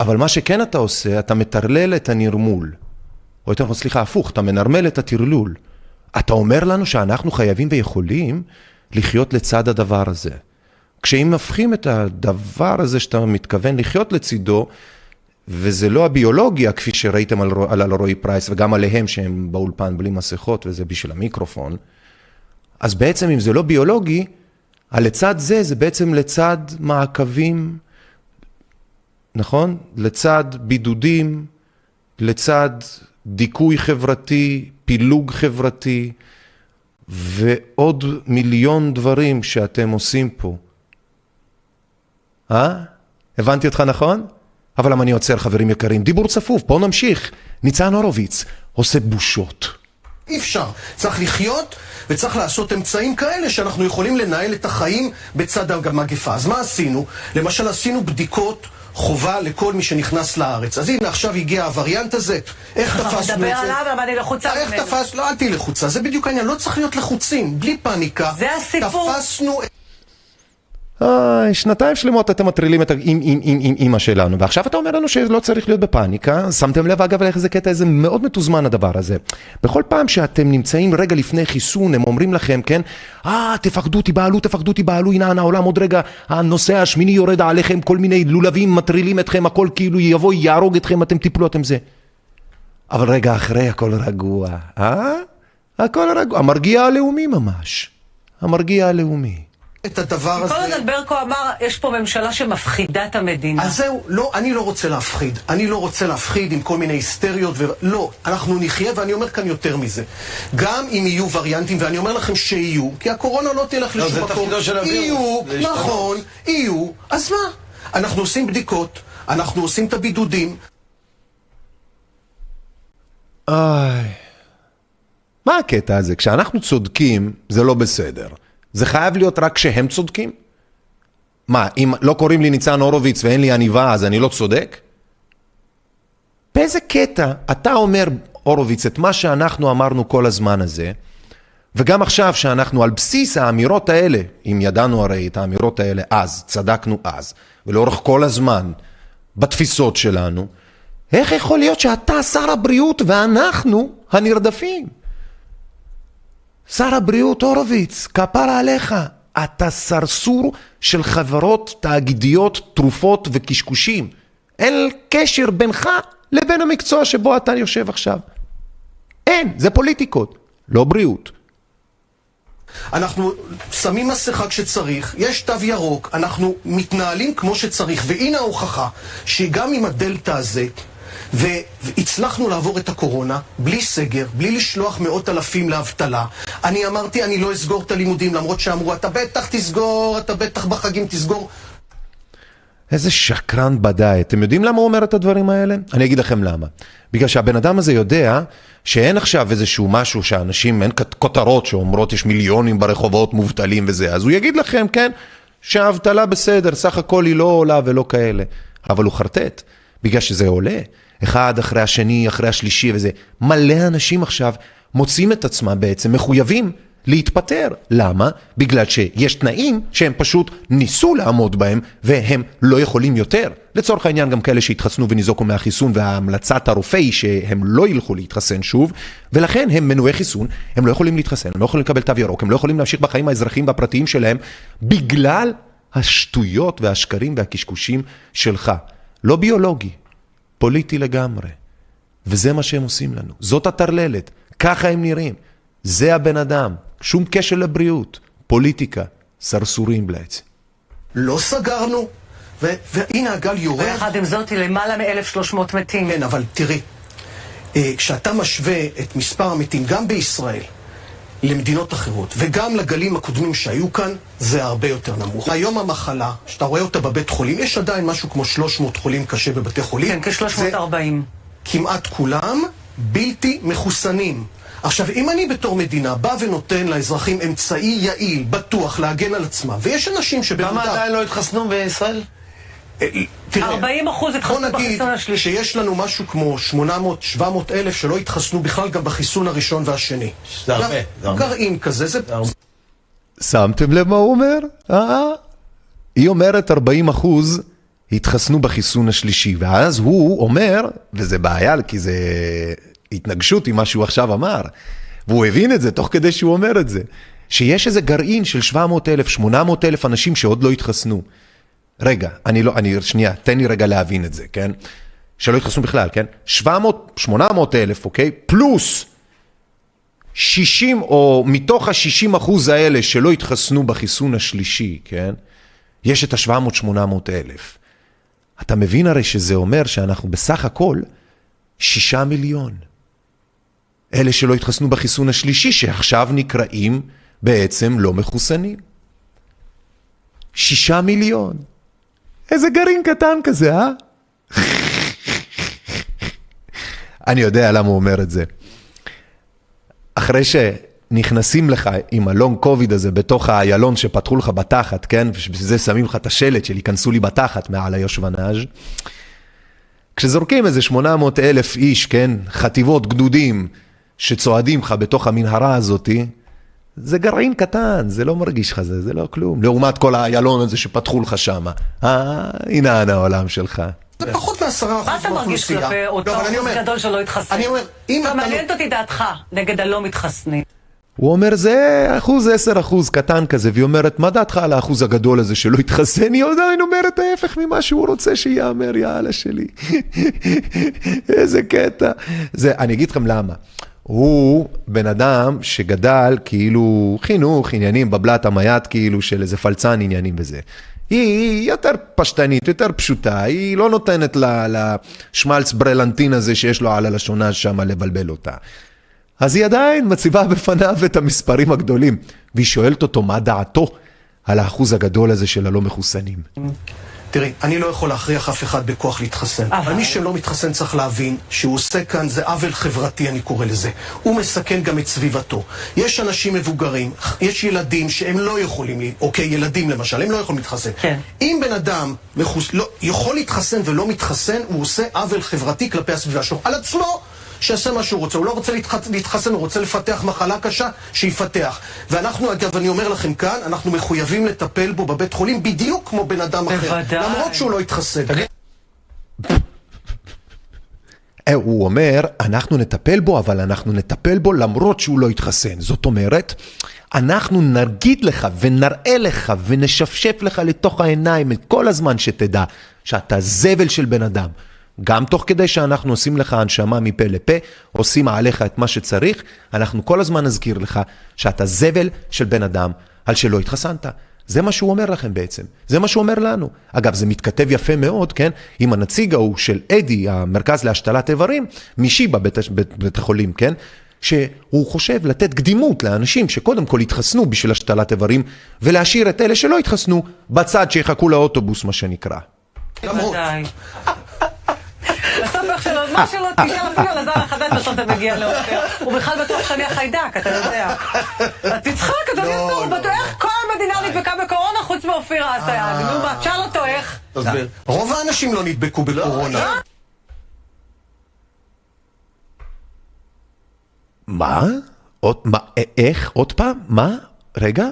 אבל מה שכן אתה עושה, אתה מטרלל את הנרמול. או יותר נכון, סליחה, הפוך, אתה מנרמל את הטרלול. אתה אומר לנו שאנחנו חייבים ויכולים לחיות לצד הדבר הזה. כשאם הופכים את הדבר הזה שאתה מתכוון לחיות לצידו, וזה לא הביולוגיה, כפי שראיתם על, רו- על אלרועי פרייס, וגם עליהם שהם באולפן בלי מסכות, וזה בשביל המיקרופון, אז בעצם אם זה לא ביולוגי, הלצד זה, זה בעצם לצד מעקבים, נכון? לצד בידודים, לצד דיכוי חברתי, פילוג חברתי, ועוד מיליון דברים שאתם עושים פה. אה? הבנתי אותך נכון? אבל למה אני עוצר, חברים יקרים? דיבור צפוף, בואו נמשיך. ניצן הורוביץ עושה בושות. אי אפשר. צריך לחיות וצריך לעשות אמצעים כאלה שאנחנו יכולים לנהל את החיים בצד המגפה. אז מה עשינו? למשל עשינו בדיקות חובה לכל מי שנכנס לארץ. אז הנה עכשיו הגיע הווריאנט הזה, איך תפסנו את זה? מדבר עליו, אבל אני לחוצה איך ממנו. תפס? לא, אל תהיי לחוצה, זה בדיוק העניין, לא צריך להיות לחוצים, בלי פאניקה. זה הסיפור. תפסנו שנתיים שלמות אתם מטרילים את האימא שלנו, ועכשיו אתה אומר לנו שלא צריך להיות בפאניקה. שמתם לב אגב איך זה קטע איזה מאוד מתוזמן הדבר הזה. בכל פעם שאתם נמצאים רגע לפני חיסון, הם אומרים לכם, כן, אה, תפחדו, תיבהלו, תפחדו, תיבהלו, הנה העולם עוד רגע, הנושא השמיני יורד עליכם, כל מיני לולבים מטרילים אתכם, הכל כאילו יבוא, יהרוג אתכם, אתם תיפלו, אתם זה. אבל רגע אחרי הכל רגוע, אה? הכל רגוע, המרגיע הלאומי ממש. המרגיע הלאומי. את הדבר הזה... כל הזמן ברקו אמר, יש פה ממשלה שמפחידה את המדינה. אז זהו, לא, אני לא רוצה להפחיד. אני לא רוצה להפחיד עם כל מיני היסטריות ו... לא, אנחנו נחיה, ואני אומר כאן יותר מזה. גם אם יהיו וריאנטים, ואני אומר לכם שיהיו, כי הקורונה לא תלך לא, לשום זה מקום. תפקידו של הווירוס, יהיו. נכון, יהיו, אז מה? אנחנו עושים בדיקות, אנחנו עושים את הבידודים. איי. מה הקטע הזה? כשאנחנו צודקים, זה לא בסדר. זה חייב להיות רק כשהם צודקים? מה, אם לא קוראים לי ניצן הורוביץ ואין לי עניבה, אז אני לא צודק? באיזה קטע אתה אומר, הורוביץ, את מה שאנחנו אמרנו כל הזמן הזה, וגם עכשיו שאנחנו על בסיס האמירות האלה, אם ידענו הרי את האמירות האלה אז, צדקנו אז, ולאורך כל הזמן, בתפיסות שלנו, איך יכול להיות שאתה שר הבריאות ואנחנו הנרדפים? שר הבריאות הורוביץ, כפרה עליך, אתה סרסור של חברות תאגידיות, תרופות וקשקושים. אין קשר בינך לבין המקצוע שבו אתה יושב עכשיו. אין, זה פוליטיקות, לא בריאות. אנחנו שמים מסכה כשצריך, יש תו ירוק, אנחנו מתנהלים כמו שצריך, והנה ההוכחה שגם עם הדלתא הזה, והצלחנו לעבור את הקורונה בלי סגר, בלי לשלוח מאות אלפים לאבטלה. אני אמרתי, אני לא אסגור את הלימודים, למרות שאמרו, אתה בטח תסגור, אתה בטח בחגים תסגור. איזה שקרן בדאי. אתם יודעים למה הוא אומר את הדברים האלה? אני אגיד לכם למה. בגלל שהבן אדם הזה יודע שאין עכשיו איזשהו משהו שאנשים, אין כותרות שאומרות יש מיליונים ברחובות מובטלים וזה, אז הוא יגיד לכם, כן, שהאבטלה בסדר, סך הכל היא לא עולה ולא כאלה. אבל הוא חרטט, בגלל שזה עולה. אחד אחרי השני, אחרי השלישי וזה. מלא אנשים עכשיו מוצאים את עצמם בעצם מחויבים להתפטר. למה? בגלל שיש תנאים שהם פשוט ניסו לעמוד בהם והם לא יכולים יותר. לצורך העניין גם כאלה שהתחסנו וניזוקו מהחיסון והמלצת הרופא היא שהם לא ילכו להתחסן שוב ולכן הם מנועי חיסון, הם לא יכולים להתחסן, הם לא יכולים לקבל תו ירוק, הם לא יכולים להמשיך בחיים האזרחיים והפרטיים שלהם בגלל השטויות והשקרים והקשקושים שלך. לא ביולוגי, פוליטי לגמרי. וזה מה שהם עושים לנו. זאת הטרללת, ככה הם נראים. זה הבן אדם, שום קשר לבריאות, פוליטיקה, סרסורים בעצם. לא סגרנו, ו- והנה הגל יורד. ויחד עם זאת, היא למעלה מ-1,300 מתים. כן, אבל תראי, אה, כשאתה משווה את מספר המתים גם בישראל למדינות אחרות, וגם לגלים הקודמים שהיו כאן, זה הרבה יותר נמוך. היום המחלה, שאתה רואה אותה בבית חולים, יש עדיין משהו כמו 300 חולים קשה בבתי חולים. כן, כ-340. כמעט כולם בלתי מחוסנים. עכשיו, אם אני בתור מדינה בא ונותן לאזרחים אמצעי יעיל, בטוח, להגן על עצמם, ויש אנשים שבמודע... למה עדיין לא התחסנו בישראל? תראה, 40 אחוז התחסנו בוא נגיד בחיסון השלישי. שיש לנו משהו כמו 800-700 אלף שלא התחסנו בכלל גם בחיסון הראשון והשני. זה הרבה, גר- זה הרבה. גרעין כזה, זה... שמתם לב מה הוא אומר? אה? היא אומרת 40 אחוז התחסנו בחיסון השלישי, ואז הוא אומר, וזה בעיה כי זה התנגשות עם מה שהוא עכשיו אמר, והוא הבין את זה תוך כדי שהוא אומר את זה, שיש איזה גרעין של 700 אלף, 800 אלף אנשים שעוד לא התחסנו. רגע, אני לא, אני, שנייה, תן לי רגע להבין את זה, כן? שלא התחסנו בכלל, כן? 700, 800 אלף, אוקיי? פלוס 60, או מתוך ה-60 אחוז האלה שלא התחסנו בחיסון השלישי, כן? יש את ה-700-800 אלף. אתה מבין הרי שזה אומר שאנחנו בסך הכל שישה מיליון. אלה שלא התחסנו בחיסון השלישי, שעכשיו נקראים בעצם לא מחוסנים. שישה מיליון. איזה גרעין קטן כזה, אה? אני יודע למה הוא אומר את זה. אחרי שנכנסים לך עם הלונג קוביד הזה בתוך האיילון שפתחו לך בתחת, כן? ובשביל זה שמים לך את השלט של ייכנסו לי בתחת מעל היושבנאז'. כשזורקים איזה 800 אלף איש, כן? חטיבות, גדודים, שצועדים לך בתוך המנהרה הזאתי, זה גרעין קטן, זה לא מרגיש לך זה, זה לא כלום. לעומת כל האיילון הזה שפתחו לך שם. אה, הנה אנה העולם שלך. זה פחות מעשרה אחוז מה אתה מרגיש מהאוכלוסייה. כלפי אותו לא, אחוז גדול שלא התחסן? אני אומר, אם אתה לא- מעניינת אותי דעתך נגד הלא מתחסנים. הוא אומר, זה אחוז עשר אחוז קטן כזה, והיא אומרת, מה דעתך על האחוז הגדול הזה שלא התחסן? היא עדיין אומרת ההפך ממה שהוא רוצה שייאמר, יאללה שלי. [laughs] איזה קטע. זה, אני אגיד לכם למה. הוא בן אדם שגדל כאילו חינוך, עניינים, בבלת המייט כאילו של איזה פלצן עניינים וזה. היא יותר פשטנית, יותר פשוטה, היא לא נותנת לשמלץ ברלנטין הזה שיש לו על הלשונה שם לבלבל אותה. אז היא עדיין מציבה בפניו את המספרים הגדולים, והיא שואלת אותו מה דעתו על האחוז הגדול הזה של הלא מחוסנים. תראי, אני לא יכול להכריח אף אחד בכוח להתחסן. אבל מי שלא מתחסן צריך להבין שהוא עושה כאן, זה עוול חברתי, אני קורא לזה. הוא מסכן גם את סביבתו. יש אנשים מבוגרים, יש ילדים שהם לא יכולים, לי, אוקיי, ילדים למשל, הם לא יכולים להתחסן. כן. אם בן אדם מחוס... לא, יכול להתחסן ולא מתחסן, הוא עושה עוול חברתי כלפי הסביבה שלו. על עצמו! שיעשה מה שהוא רוצה. הוא לא רוצה להתח... להתחסן, הוא רוצה לפתח מחלה קשה, שיפתח. ואנחנו, אגב, אני אומר לכם כאן, אנחנו מחויבים לטפל בו בבית חולים בדיוק כמו בן אדם אחר. בוודאי. למרות שהוא לא התחסן. אה, הוא אומר, אנחנו נטפל בו, אבל אנחנו נטפל בו למרות שהוא לא יתחסן. זאת אומרת, אנחנו נגיד לך ונראה לך ונשפשף לך לתוך העיניים את כל הזמן שתדע שאתה זבל של בן אדם. גם תוך כדי שאנחנו עושים לך הנשמה מפה לפה, עושים עליך את מה שצריך, אנחנו כל הזמן נזכיר לך שאתה זבל של בן אדם על שלא התחסנת. זה מה שהוא אומר לכם בעצם, זה מה שהוא אומר לנו. אגב, זה מתכתב יפה מאוד, כן, עם הנציג ההוא של אדי, המרכז להשתלת איברים, משיבא בית, בית, בית החולים, כן, שהוא חושב לתת קדימות לאנשים שקודם כל התחסנו בשביל השתלת איברים, ולהשאיר את אלה שלא התחסנו בצד שיחכו לאוטובוס, מה שנקרא. בוודאי. מה שלא תשאל אפילו על הזר החדש, בסוף אתה מגיע לאופר. הוא בכלל בטוח שאני החיידק, אתה יודע. תצחק, אדוני השר, הוא בטוח איך כל המדינה נדבקה בקורונה חוץ מאופיר אסייג. נו מה, תשאל אותו איך. תסביר. רוב האנשים לא נדבקו בקורונה. מה? עוד, מה, א- איך? עוד פעם? מה? רגע?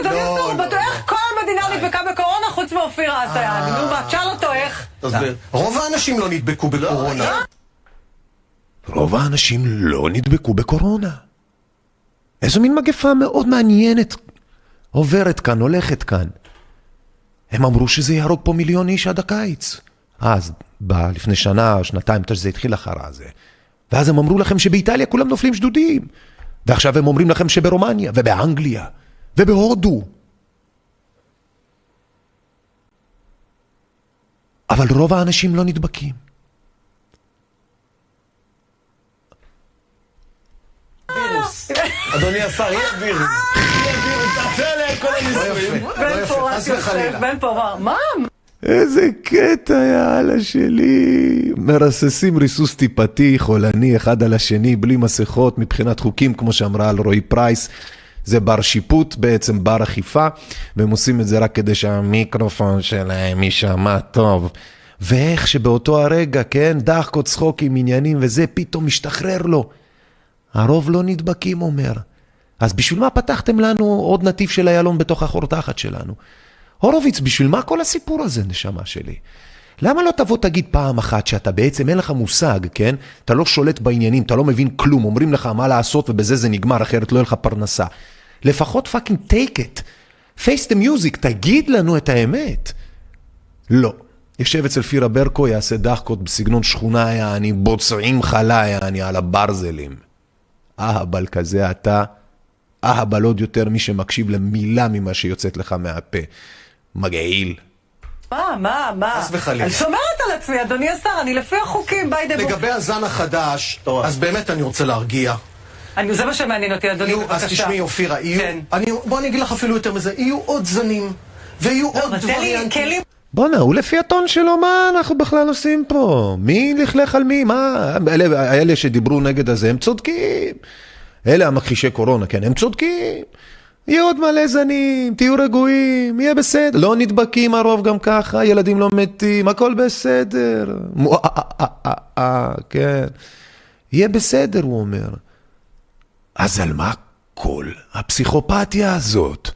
אדוני השר, הוא בטוח איך כל המדינה נדבקה בקורונה חוץ מאופיר אסייג. נו מה, תשאל אותו איך. תסביר. רוב האנשים לא נדבקו בקורונה. רוב האנשים לא נדבקו בקורונה. איזו מין מגפה מאוד מעניינת עוברת כאן, הולכת כאן. הם אמרו שזה יהרוג פה מיליון איש עד הקיץ. אז, ב- לפני שנה, שנתיים, שזה התחיל אחר הזה. ואז הם אמרו לכם שבאיטליה כולם נופלים שדודים. ועכשיו הם אומרים לכם שברומניה, ובאנגליה, ובהודו. אבל רוב האנשים לא נדבקים. אדוני השר, יהיה וירוס. יהיה וירוס, תעשה עליה את כל הניסויים. בן פה רק יושב, בן אמר, מה? איזה קטע, יאללה שלי. מרססים ריסוס טיפתי, חולני, אחד על השני, בלי מסכות, מבחינת חוקים, כמו שאמרה על רועי פרייס. זה בר שיפוט, בעצם בר אכיפה, והם עושים את זה רק כדי שהמיקרופון שלהם יישמע טוב. ואיך שבאותו הרגע, כן, דחקות, צחוקים, עניינים וזה, פתאום משתחרר לו. הרוב לא נדבקים, אומר. אז בשביל מה פתחתם לנו עוד נתיב של איילון בתוך החור תחת שלנו? הורוביץ, בשביל מה כל הסיפור הזה, נשמה שלי? למה לא תבוא תגיד פעם אחת שאתה בעצם אין לך מושג, כן? אתה לא שולט בעניינים, אתה לא מבין כלום, אומרים לך מה לעשות ובזה זה נגמר, אחרת לא יהיה לך פרנסה. לפחות fucking take it. face the music, תגיד לנו את האמת. לא. יושב אצל אופירה וברקו, יעשה דחקות בסגנון שכונה, יעני, בוצעים חלה, יעני, על הברזלים. אהבל כזה אתה, אהבל עוד יותר מי שמקשיב למילה ממה שיוצאת לך מהפה. מגעיל. מה, מה, מה? חס וחלילה. אני שומרת על עצמי, אדוני השר, אני לפי החוקים, ביי דה לגבי הזן החדש, אז באמת אני רוצה להרגיע. אני, זה מה שמעניין אותי, אדוני, יהיו, בבקשה. אז תשמעי, אופירה, יהיו, כן. אני, בוא אני אגיד לך אפילו יותר מזה, יהיו עוד זנים, ויהיו עוד תן לי וריאנטים. בואנה, הוא לפי הטון שלו, מה אנחנו בכלל עושים פה? מי לכלך על מי? מה? אלה, אלה שדיברו נגד הזה, הם צודקים. אלה המכחישי קורונה, כן, הם צודקים. יהיה עוד מלא זנים, תהיו רגועים, יהיה בסדר. לא נדבקים הרוב גם ככה, ילדים לא מתים, הכל בסדר. אה, אה, אה, כן. יהיה בסדר, הוא אומר. אז על מה כל הפסיכופתיה הזאת?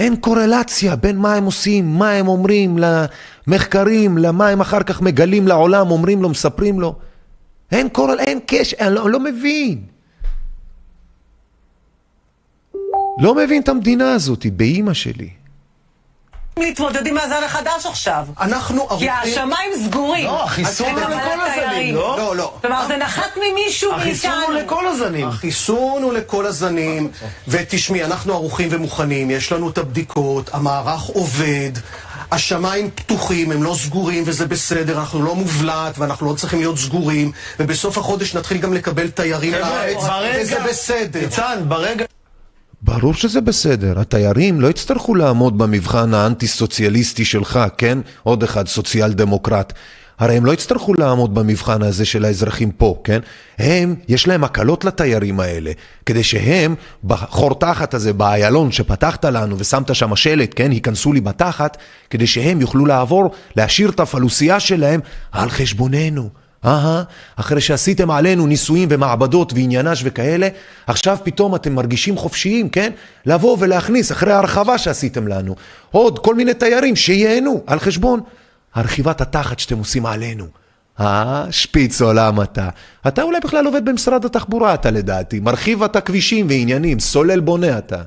אין קורלציה בין מה הם עושים, מה הם אומרים למחקרים, למה הם אחר כך מגלים לעולם, אומרים לו, מספרים לו. אין קורל, אין קשר, אני לא, לא מבין. לא מבין את המדינה הזאת, באימא שלי. להתמודד עם הזן החדש עכשיו. אנחנו כי השמיים סגורים. לא, החיסון הוא לכל הזנים, תיירים. לא? לא, לא. כלומר, זה נחת ממישהו החיסון הוא מאיתנו. לכל הזנים. החיסון הוא לכל הזנים, ותשמעי, אנחנו ערוכים ומוכנים, יש לנו את הבדיקות, המערך עובד, השמיים פתוחים, הם לא סגורים וזה בסדר, אנחנו לא מובלט ואנחנו לא צריכים להיות סגורים, ובסוף החודש נתחיל גם לקבל תיירים לארץ, וזה בסדר. ניצן, ברגע... ברור שזה בסדר, התיירים לא יצטרכו לעמוד במבחן האנטי-סוציאליסטי שלך, כן? עוד אחד סוציאל דמוקרט. הרי הם לא יצטרכו לעמוד במבחן הזה של האזרחים פה, כן? הם, יש להם הקלות לתיירים האלה, כדי שהם, בחור תחת הזה, באיילון שפתחת לנו ושמת שם שלט, כן? היכנסו לי בתחת, כדי שהם יוכלו לעבור, להשאיר את הפלוסייה שלהם על חשבוננו. אהה, אחרי שעשיתם עלינו ניסויים ומעבדות ועניינש וכאלה, עכשיו פתאום אתם מרגישים חופשיים, כן? לבוא ולהכניס, אחרי ההרחבה שעשיתם לנו, עוד כל מיני תיירים שייהנו על חשבון הרחיבת התחת שאתם עושים עלינו. אה, שפיץ עולם אתה. אתה אולי בכלל עובד במשרד התחבורה, אתה לדעתי. מרחיב אתה כבישים ועניינים, סולל בונה אתה.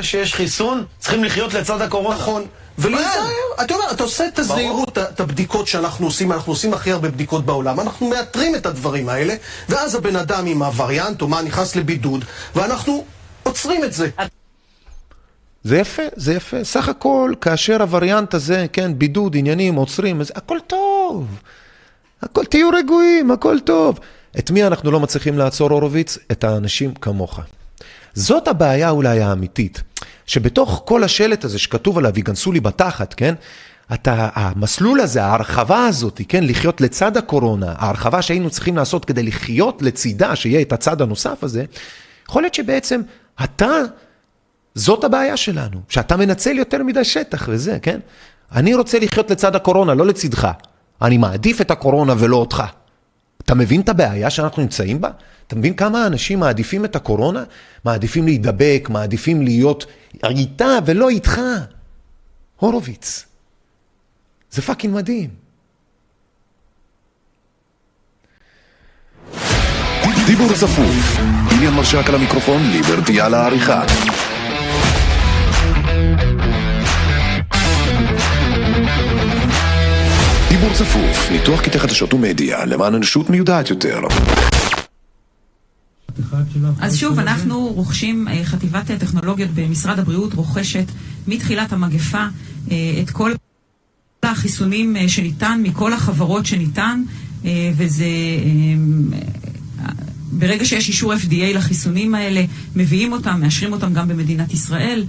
שיש חיסון, צריכים לחיות לצד הקורונה. נכון. ולהיזהר, אתה יודע, אתה עושה את הזהירות, את הבדיקות שאנחנו עושים, אנחנו עושים הכי הרבה בדיקות בעולם, אנחנו מאתרים את הדברים האלה, ואז הבן אדם עם הווריאנט או מה נכנס לבידוד, ואנחנו עוצרים את זה. זה יפה, זה יפה. סך הכל, כאשר הווריאנט הזה, כן, בידוד, עניינים, עוצרים, אז הכל טוב. הכל, תהיו רגועים, הכל טוב. את מי אנחנו לא מצליחים לעצור, הורוביץ? את האנשים כמוך. זאת הבעיה אולי האמיתית, שבתוך כל השלט הזה שכתוב עליו, ייכנסו לי בתחת, כן? אתה, המסלול הזה, ההרחבה הזאת, כן, לחיות לצד הקורונה, ההרחבה שהיינו צריכים לעשות כדי לחיות לצידה, שיהיה את הצד הנוסף הזה, יכול להיות שבעצם אתה, זאת הבעיה שלנו, שאתה מנצל יותר מדי שטח וזה, כן? אני רוצה לחיות לצד הקורונה, לא לצדך. אני מעדיף את הקורונה ולא אותך. אתה מבין את הבעיה שאנחנו נמצאים בה? אתה מבין כמה אנשים מעדיפים את הקורונה? מעדיפים להידבק, מעדיפים להיות איתה ולא איתך. הורוביץ. זה פאקינג מדהים. דיבור צפוף, עניין מרשק על המיקרופון, ליברטי על העריכה. דיבור צפוף, ניתוח קטעי חדשות ומדיה, למען אנושות מיודעת יותר. אז שוב, אנחנו רוכשים, אה, חטיבת טכנולוגיות במשרד הבריאות רוכשת מתחילת המגפה אה, את כל החיסונים אה, שניתן, מכל החברות שניתן, וזה... ברגע שיש אישור FDA לחיסונים האלה, מביאים אותם, מאשרים אותם גם במדינת ישראל,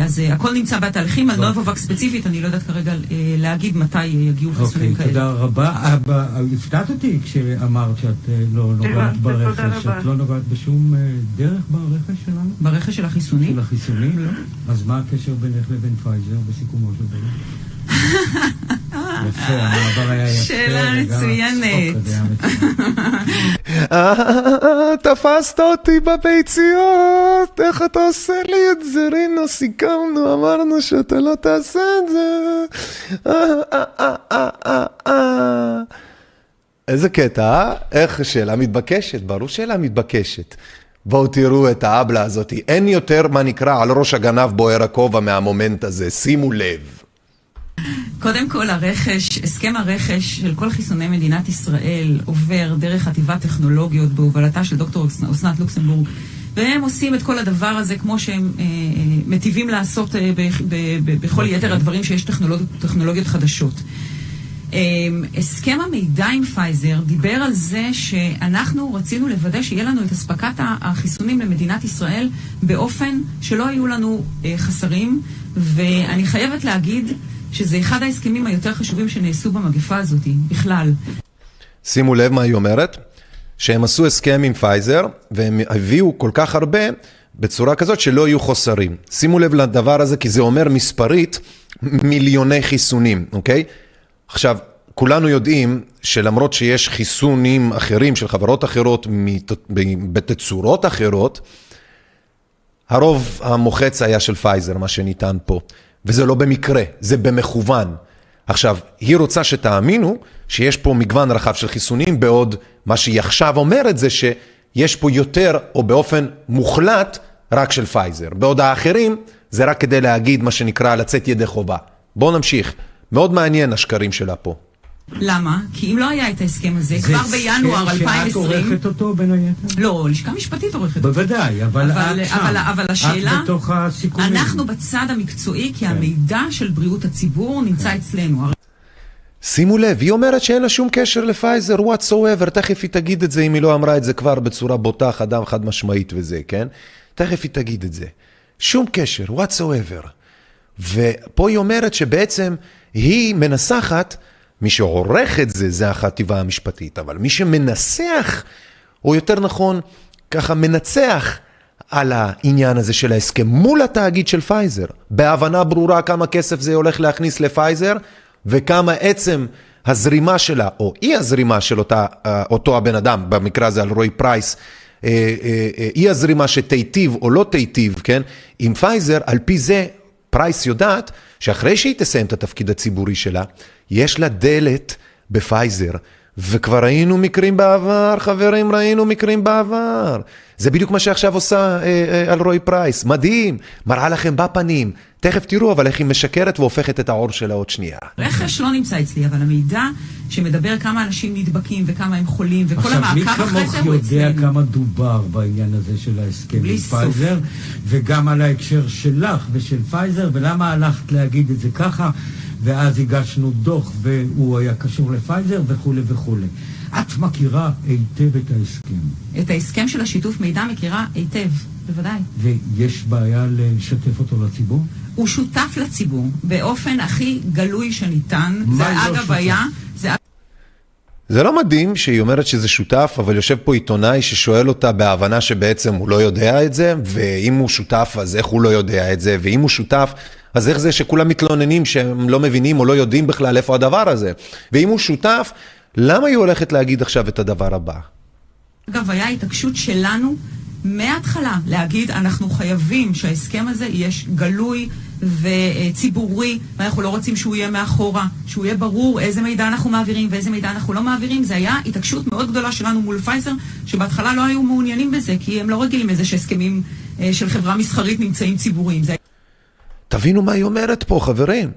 אז אה, הכל נמצא בתהליכים. על נובווק ספציפית, אני לא יודעת כרגע אה, להגיד מתי יגיעו חיסונים אוקיי, כאלה. תודה רבה. אבא, הפתעת אותי כשאמרת שאת אה, לא נוגעת ברכש. את לא נוגעת בשום אה, דרך ברכש שלנו? ברכש של החיסונים? של החיסונים? לא. אז מה הקשר בינך לבין פייזר בסיכומו של דבר? [laughs] יפה, המעבר היה יפה. שאלה מצוינת. [laughs] תפסת אותי בביציות, איך אתה עושה לי את זה, רינו? סיכמנו, אמרנו שאתה לא תעשה את זה. אה, אה, אה. איזה קטע, אה? איך שאלה מתבקשת, ברור שאלה מתבקשת. בואו תראו את האבלה הזאת, אין יותר מה נקרא על ראש הגנב בוער הכובע מהמומנט הזה, שימו לב. קודם כל, הרכש, הסכם הרכש של כל חיסוני מדינת ישראל עובר דרך חטיבת טכנולוגיות בהובלתה של דוקטור אסנת לוקסמבורג, והם עושים את כל הדבר הזה כמו שהם אה, אה, מטיבים לעשות אה, ב, ב, ב, בכל יתר הדברים שיש טכנולוג, טכנולוגיות חדשות. אה, הסכם המידע עם פייזר דיבר על זה שאנחנו רצינו לוודא שיהיה לנו את אספקת החיסונים למדינת ישראל באופן שלא היו לנו אה, חסרים, ואני חייבת להגיד שזה אחד ההסכמים היותר חשובים שנעשו במגפה הזאת, בכלל. שימו לב מה היא אומרת, שהם עשו הסכם עם פייזר, והם הביאו כל כך הרבה בצורה כזאת שלא יהיו חוסרים. שימו לב לדבר הזה, כי זה אומר מספרית מיליוני חיסונים, אוקיי? עכשיו, כולנו יודעים שלמרות שיש חיסונים אחרים של חברות אחרות בתצורות אחרות, הרוב המוחץ היה של פייזר, מה שניתן פה. וזה לא במקרה, זה במכוון. עכשיו, היא רוצה שתאמינו שיש פה מגוון רחב של חיסונים, בעוד מה שהיא עכשיו אומרת זה שיש פה יותר, או באופן מוחלט, רק של פייזר. בעוד האחרים, זה רק כדי להגיד מה שנקרא לצאת ידי חובה. בואו נמשיך. מאוד מעניין השקרים שלה פה. למה? כי אם לא היה את ההסכם הזה, זה כבר בינואר הסכם שאת 2020... עורכת אותו בין היתר? לא, לשכה משפטית עורכת אותו. בוודאי, אבל אבל, את שם. אבל, אבל השאלה, את בתוך הסיכומים. אנחנו בצד המקצועי, כן. כי המידע של בריאות הציבור נמצא אצלנו. הרי שימו לב, היא אומרת שאין לה שום קשר לפייזר what so ever, תכף היא תגיד את זה אם היא לא אמרה את זה כבר בצורה בוטה, חדם חד משמעית וזה, כן? תכף היא תגיד את זה. שום קשר, what so ever. ופה היא אומרת שבעצם היא מנסחת, מי שעורך את זה, זה החטיבה המשפטית, אבל מי שמנסח, או יותר נכון, ככה מנצח על העניין הזה של ההסכם מול התאגיד של פייזר, בהבנה ברורה כמה כסף זה הולך להכניס לפייזר, וכמה עצם הזרימה שלה, או אי הזרימה של אותה, אה, אותו הבן אדם, במקרה הזה אלרעי פרייס, אה, אה, אי הזרימה שתיטיב או לא תיטיב, כן, עם פייזר, על פי זה פרייס יודעת שאחרי שהיא תסיים את התפקיד הציבורי שלה, יש לה דלת בפייזר. וכבר ראינו מקרים בעבר, חברים, ראינו מקרים בעבר. זה בדיוק מה שעכשיו עושה אה, אה, אלרעי פרייס, מדהים, מראה לכם בפנים. תכף תראו אבל איך היא משקרת והופכת את העור שלה עוד שנייה. רכש לא נמצא אצלי, אבל המידע שמדבר כמה אנשים נדבקים וכמה הם חולים, וכל עכשיו, מי המעקב אחרי כמוך זה הוא יודע אצלנו. כמה דובר בעניין הזה של ההסכם עם. פייזר, וגם על ההקשר שלך ושל פייזר, ולמה הלכת להגיד את זה ככה, ואז הגשנו דוח והוא היה קשור לפייזר וכולי וכולי. את מכירה היטב את ההסכם, את ההסכם של השיתוף מידע מכירה היטב, בוודאי. ויש בעיה לשתף אותו לציבור? הוא שותף לציבור באופן הכי גלוי שניתן. מה זה לא אגב שותף? היה, זה זה לא מדהים שהיא אומרת שזה שותף, אבל יושב פה עיתונאי ששואל אותה בהבנה שבעצם הוא לא יודע את זה, ואם הוא שותף אז איך הוא לא יודע את זה, ואם הוא שותף אז איך זה שכולם מתלוננים שהם לא מבינים או לא יודעים בכלל איפה הדבר הזה, ואם הוא שותף, למה היא הולכת להגיד עכשיו את הדבר הבא? אגב, היה התעקשות שלנו מההתחלה להגיד, אנחנו חייבים שההסכם הזה יהיה גלוי וציבורי, ואנחנו לא רוצים שהוא יהיה מאחורה, שהוא יהיה ברור איזה מידע אנחנו מעבירים ואיזה מידע אנחנו לא מעבירים. זה היה התעקשות מאוד גדולה שלנו מול פייזר, שבהתחלה לא היו מעוניינים בזה, כי הם לא רגילים לזה שהסכמים אה, של חברה מסחרית נמצאים ציבוריים. זה תבינו מה היא אומרת פה, חברים.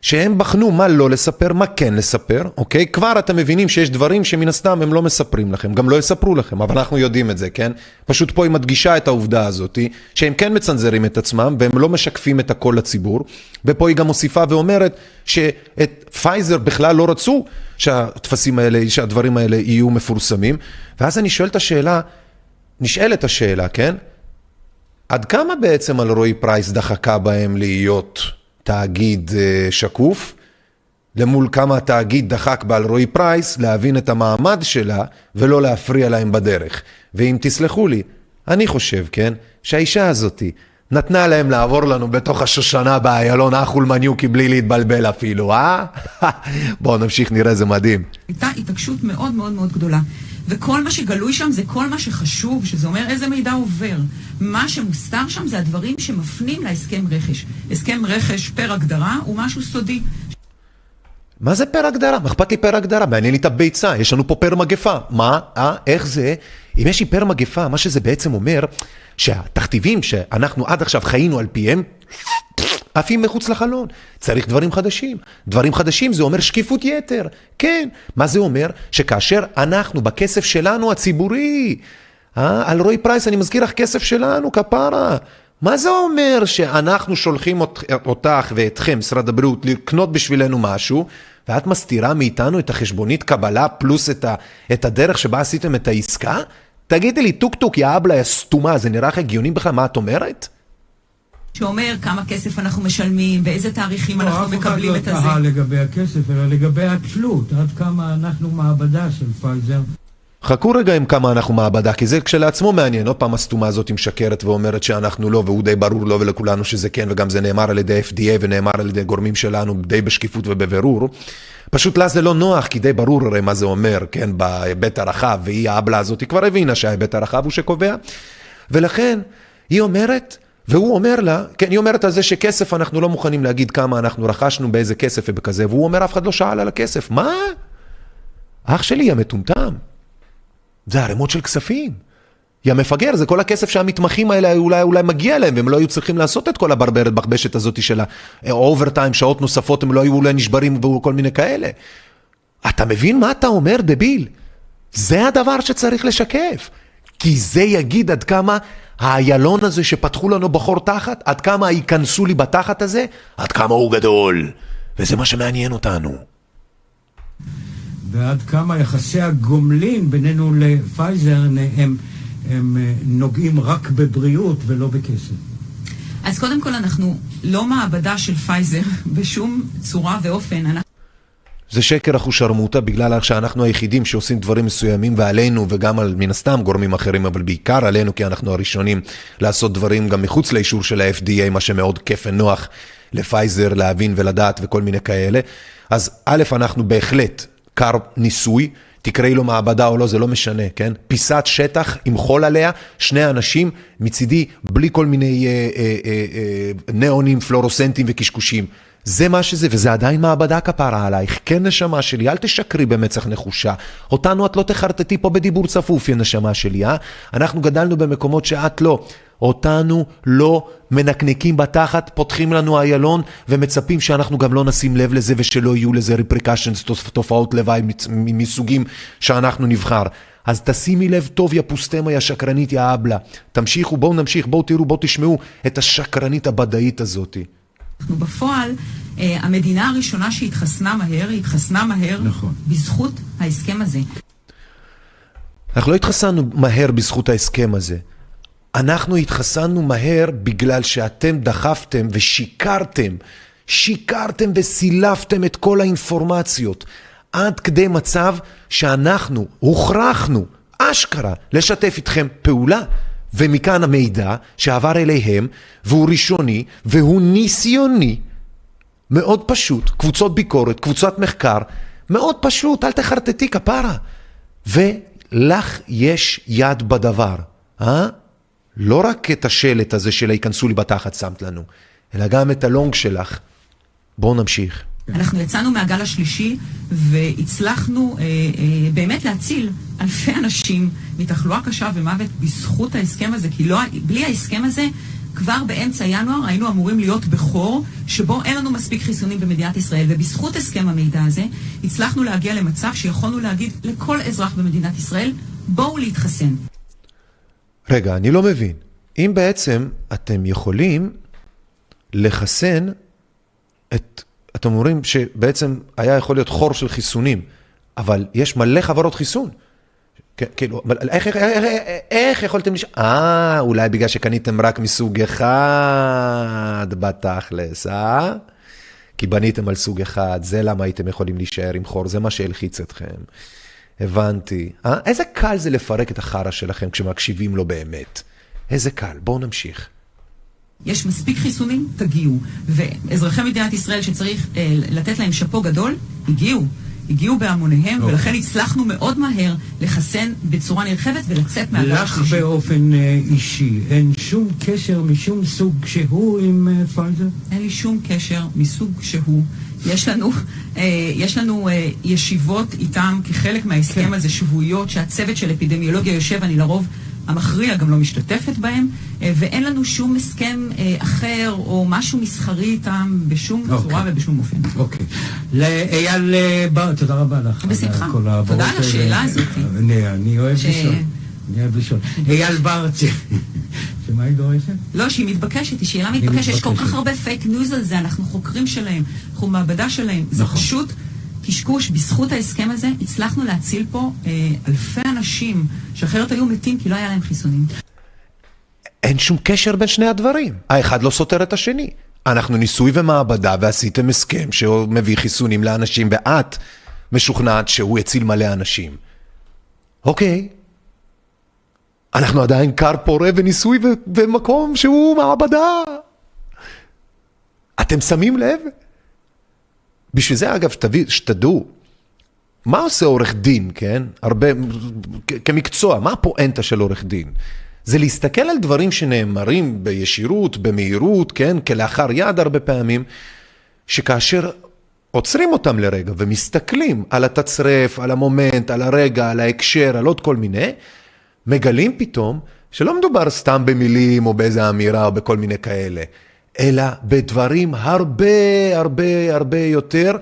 שהם בחנו מה לא לספר, מה כן לספר, אוקיי? כבר אתם מבינים שיש דברים שמן הסתם הם לא מספרים לכם, גם לא יספרו לכם, אבל אנחנו יודעים את זה, כן? פשוט פה היא מדגישה את העובדה הזאת, שהם כן מצנזרים את עצמם והם לא משקפים את הכל לציבור, ופה היא גם מוסיפה ואומרת שאת פייזר בכלל לא רצו שהטפסים האלה, שהדברים האלה יהיו מפורסמים, ואז אני שואל את השאלה, נשאלת השאלה, כן? עד כמה בעצם אלרעי פרייס דחקה בהם להיות תאגיד אה, שקוף, למול כמה התאגיד דחק באלרעי פרייס להבין את המעמד שלה ולא להפריע להם בדרך. ואם תסלחו לי, אני חושב, כן, שהאישה הזאתי נתנה להם לעבור לנו בתוך השושנה באיילון אחול מניוקי בלי להתבלבל אפילו, אה? [laughs] בואו נמשיך, נראה, זה מדהים. הייתה התעקשות מאוד מאוד מאוד גדולה. וכל מה שגלוי שם זה כל מה שחשוב, שזה אומר איזה מידע עובר. מה שמוסתר שם זה הדברים שמפנים להסכם רכש. הסכם רכש פר הגדרה הוא משהו סודי. מה זה פר הגדרה? מה אכפת לי פר הגדרה? מעניין לי את הביצה, יש לנו פה פר מגפה. מה? אה? איך זה? אם יש לי פר מגפה, מה שזה בעצם אומר, שהתכתיבים שאנחנו עד עכשיו חיינו על פיהם, עפים מחוץ לחלון. צריך דברים חדשים. דברים חדשים זה אומר שקיפות יתר. כן. מה זה אומר? שכאשר אנחנו בכסף שלנו הציבורי, אה? אלרעי פרייס אני מזכיר לך כסף שלנו, כפרה. מה זה אומר שאנחנו שולחים אות- אותך ואתכם, משרד הבריאות, לקנות בשבילנו משהו, ואת מסתירה מאיתנו את החשבונית קבלה פלוס את, ה, את הדרך שבה עשיתם את העסקה? תגידי לי, טוק טוק, יא הבלה, יא סתומה, זה נראה לך הגיוני בכלל? מה את אומרת? שאומר כמה כסף אנחנו משלמים, באיזה תאריכים אנחנו לא, אף אחד מקבלים לא את הזה. תהה לגבי הכסף, אלא לגבי התלות, עד כמה אנחנו מעבדה של פייזר. חכו רגע עם כמה אנחנו מעבדה, כי זה כשלעצמו מעניין. עוד פעם הסתומה הזאת משקרת ואומרת שאנחנו לא, והוא די ברור לו ולכולנו שזה כן, וגם זה נאמר על ידי FDA ונאמר על ידי גורמים שלנו די בשקיפות ובבירור. פשוט לה זה לא נוח, כי די ברור הרי מה זה אומר, כן, בהיבט הרחב, והיא האבלה הזאת, היא כבר הבינה שההיבט הרחב הוא שקובע. ולכן, היא אומרת, והוא אומר לה, כן, היא אומרת על זה שכסף אנחנו לא מוכנים להגיד כמה אנחנו רכשנו, באיזה כסף ובכזה, והוא אומר, אף אחד לא שאל על הכסף. מה? אח שלי המטומטם. זה ערימות של כספים. יא מפגר, זה כל הכסף שהמתמחים האלה אולי, אולי מגיע להם, והם לא היו צריכים לעשות את כל הברברת בחבשת הזאת של האוברטיים, שעות נוספות, הם לא היו אולי נשברים וכל מיני כאלה. אתה מבין מה אתה אומר, דביל? זה הדבר שצריך לשקף. כי זה יגיד עד כמה האיילון הזה שפתחו לנו בחור תחת, עד כמה היכנסו לי בתחת הזה, עד כמה הוא גדול. וזה מה שמעניין אותנו. ועד כמה יחסי הגומלין בינינו לפייזר הם, הם אה, נוגעים רק בבריאות ולא בכסף. אז קודם כל אנחנו לא מעבדה של פייזר בשום צורה ואופן. אנחנו... זה שקר אחושרמוטה בגלל שאנחנו היחידים שעושים דברים מסוימים ועלינו וגם על מן הסתם גורמים אחרים אבל בעיקר עלינו כי אנחנו הראשונים לעשות דברים גם מחוץ לאישור של ה-FDA מה שמאוד כיף ונוח לפייזר להבין ולדעת וכל מיני כאלה אז א' אנחנו בהחלט קר ניסוי תקראי לו מעבדה או לא, זה לא משנה, כן? פיסת שטח עם חול עליה, שני אנשים, מצידי בלי כל מיני אה, אה, אה, אה, ניאונים, פלורוסנטים וקשקושים. זה מה שזה, וזה עדיין מעבדה כפרה עלייך. כן, נשמה שלי, אל תשקרי במצח נחושה. אותנו את לא תחרטטי פה בדיבור צפוף, יא נשמה שלי, אה? אנחנו גדלנו במקומות שאת לא. אותנו לא מנקנקים בתחת, פותחים לנו איילון ומצפים שאנחנו גם לא נשים לב לזה ושלא יהיו לזה repercussions, תופעות לוואי מסוגים שאנחנו נבחר. אז תשימי לב טוב, יא פוסטמה, יא שקרנית, יא אבלה. תמשיכו, בואו נמשיך, בואו תראו, בואו תשמעו את השקרנית הבדאית הזאתי. אנחנו בפועל, אה, המדינה הראשונה שהתחסנה מהר, היא התחסנה מהר נכון. בזכות ההסכם הזה. אנחנו לא התחסנו מהר בזכות ההסכם הזה. אנחנו התחסנו מהר בגלל שאתם דחפתם ושיקרתם, שיקרתם וסילפתם את כל האינפורמציות, עד כדי מצב שאנחנו הוכרחנו, אשכרה, לשתף איתכם פעולה. ומכאן המידע שעבר אליהם, והוא ראשוני, והוא ניסיוני. מאוד פשוט, קבוצות ביקורת, קבוצת מחקר, מאוד פשוט, אל תחרטטי כפרה. ולך יש יד בדבר, אה? לא רק את השלט הזה של היכנסו לי בתחת שמת לנו, אלא גם את הלונג שלך. בואו נמשיך. אנחנו יצאנו מהגל השלישי והצלחנו אה, אה, באמת להציל אלפי אנשים מתחלואה קשה ומוות בזכות ההסכם הזה, כי לא, בלי ההסכם הזה, כבר באמצע ינואר היינו אמורים להיות בחור שבו אין לנו מספיק חיסונים במדינת ישראל, ובזכות הסכם המידע הזה הצלחנו להגיע למצב שיכולנו להגיד לכל אזרח במדינת ישראל, בואו להתחסן. רגע, אני לא מבין. אם בעצם אתם יכולים לחסן את אתם אומרים שבעצם היה יכול להיות חור של חיסונים, אבל יש מלא חברות חיסון. כאילו, איך, איך, איך, איך יכולתם לש... אה, אולי בגלל שקניתם רק מסוג אחד בתכלס, אה? כי בניתם על סוג אחד, זה למה הייתם יכולים להישאר עם חור, זה מה שהלחיץ אתכם. הבנתי. אה? איזה קל זה לפרק את החרא שלכם כשמקשיבים לו באמת. איזה קל. בואו נמשיך. יש מספיק חיסונים, תגיעו. ואזרחי מדינת ישראל שצריך אה, לתת להם שאפו גדול, הגיעו. הגיעו בהמוניהם, okay. ולכן הצלחנו מאוד מהר לחסן בצורה נרחבת ולצאת מהגל השלישי. לך באופן אה, אישי, אין שום קשר משום סוג שהוא עם אה, פייזר? אין לי שום קשר מסוג שהוא. יש לנו, אה, יש לנו ישיבות איתם כחלק מההסכם כן. הזה, שבועיות, שהצוות של אפידמיולוגיה יושב, אני לרוב... המכריע גם לא משתתפת בהם, אה, ואין לנו שום הסכם אה, אחר או משהו מסחרי איתם בשום okay. אוקיי. צורה ובשום אופן. אוקיי. לאייל אה, בר, תודה רבה לך. בשמחה. תודה על השאלה הזאת. אני אוהב לשאול. אני אוהב לשאול. אייל ברצי. שמה היא דורשת? לא, שהיא מתבקשת, היא שאלה מתבקשת. יש כל כך הרבה פייק ניוז על זה, אנחנו חוקרים שלהם, אנחנו מעבדה שלהם. זה נכון. פשוט... קשקוש, בזכות ההסכם הזה הצלחנו להציל פה אה, אלפי אנשים שאחרת היו מתים כי לא היה להם חיסונים. אין שום קשר בין שני הדברים. האחד לא סותר את השני. אנחנו ניסוי ומעבדה ועשיתם הסכם שמביא חיסונים לאנשים ואת משוכנעת שהוא יציל מלא אנשים. אוקיי. אנחנו עדיין כר פורה וניסוי ומקום שהוא מעבדה. אתם שמים לב? בשביל זה אגב, שתדעו, מה עושה עורך דין, כן? הרבה, כמקצוע, מה הפואנטה של עורך דין? זה להסתכל על דברים שנאמרים בישירות, במהירות, כן? כלאחר יד הרבה פעמים, שכאשר עוצרים אותם לרגע ומסתכלים על התצרף, על המומנט, על הרגע, על ההקשר, על עוד כל מיני, מגלים פתאום שלא מדובר סתם במילים או באיזה אמירה או בכל מיני כאלה, אלא בדברים הרבה הרבה הרבה יותר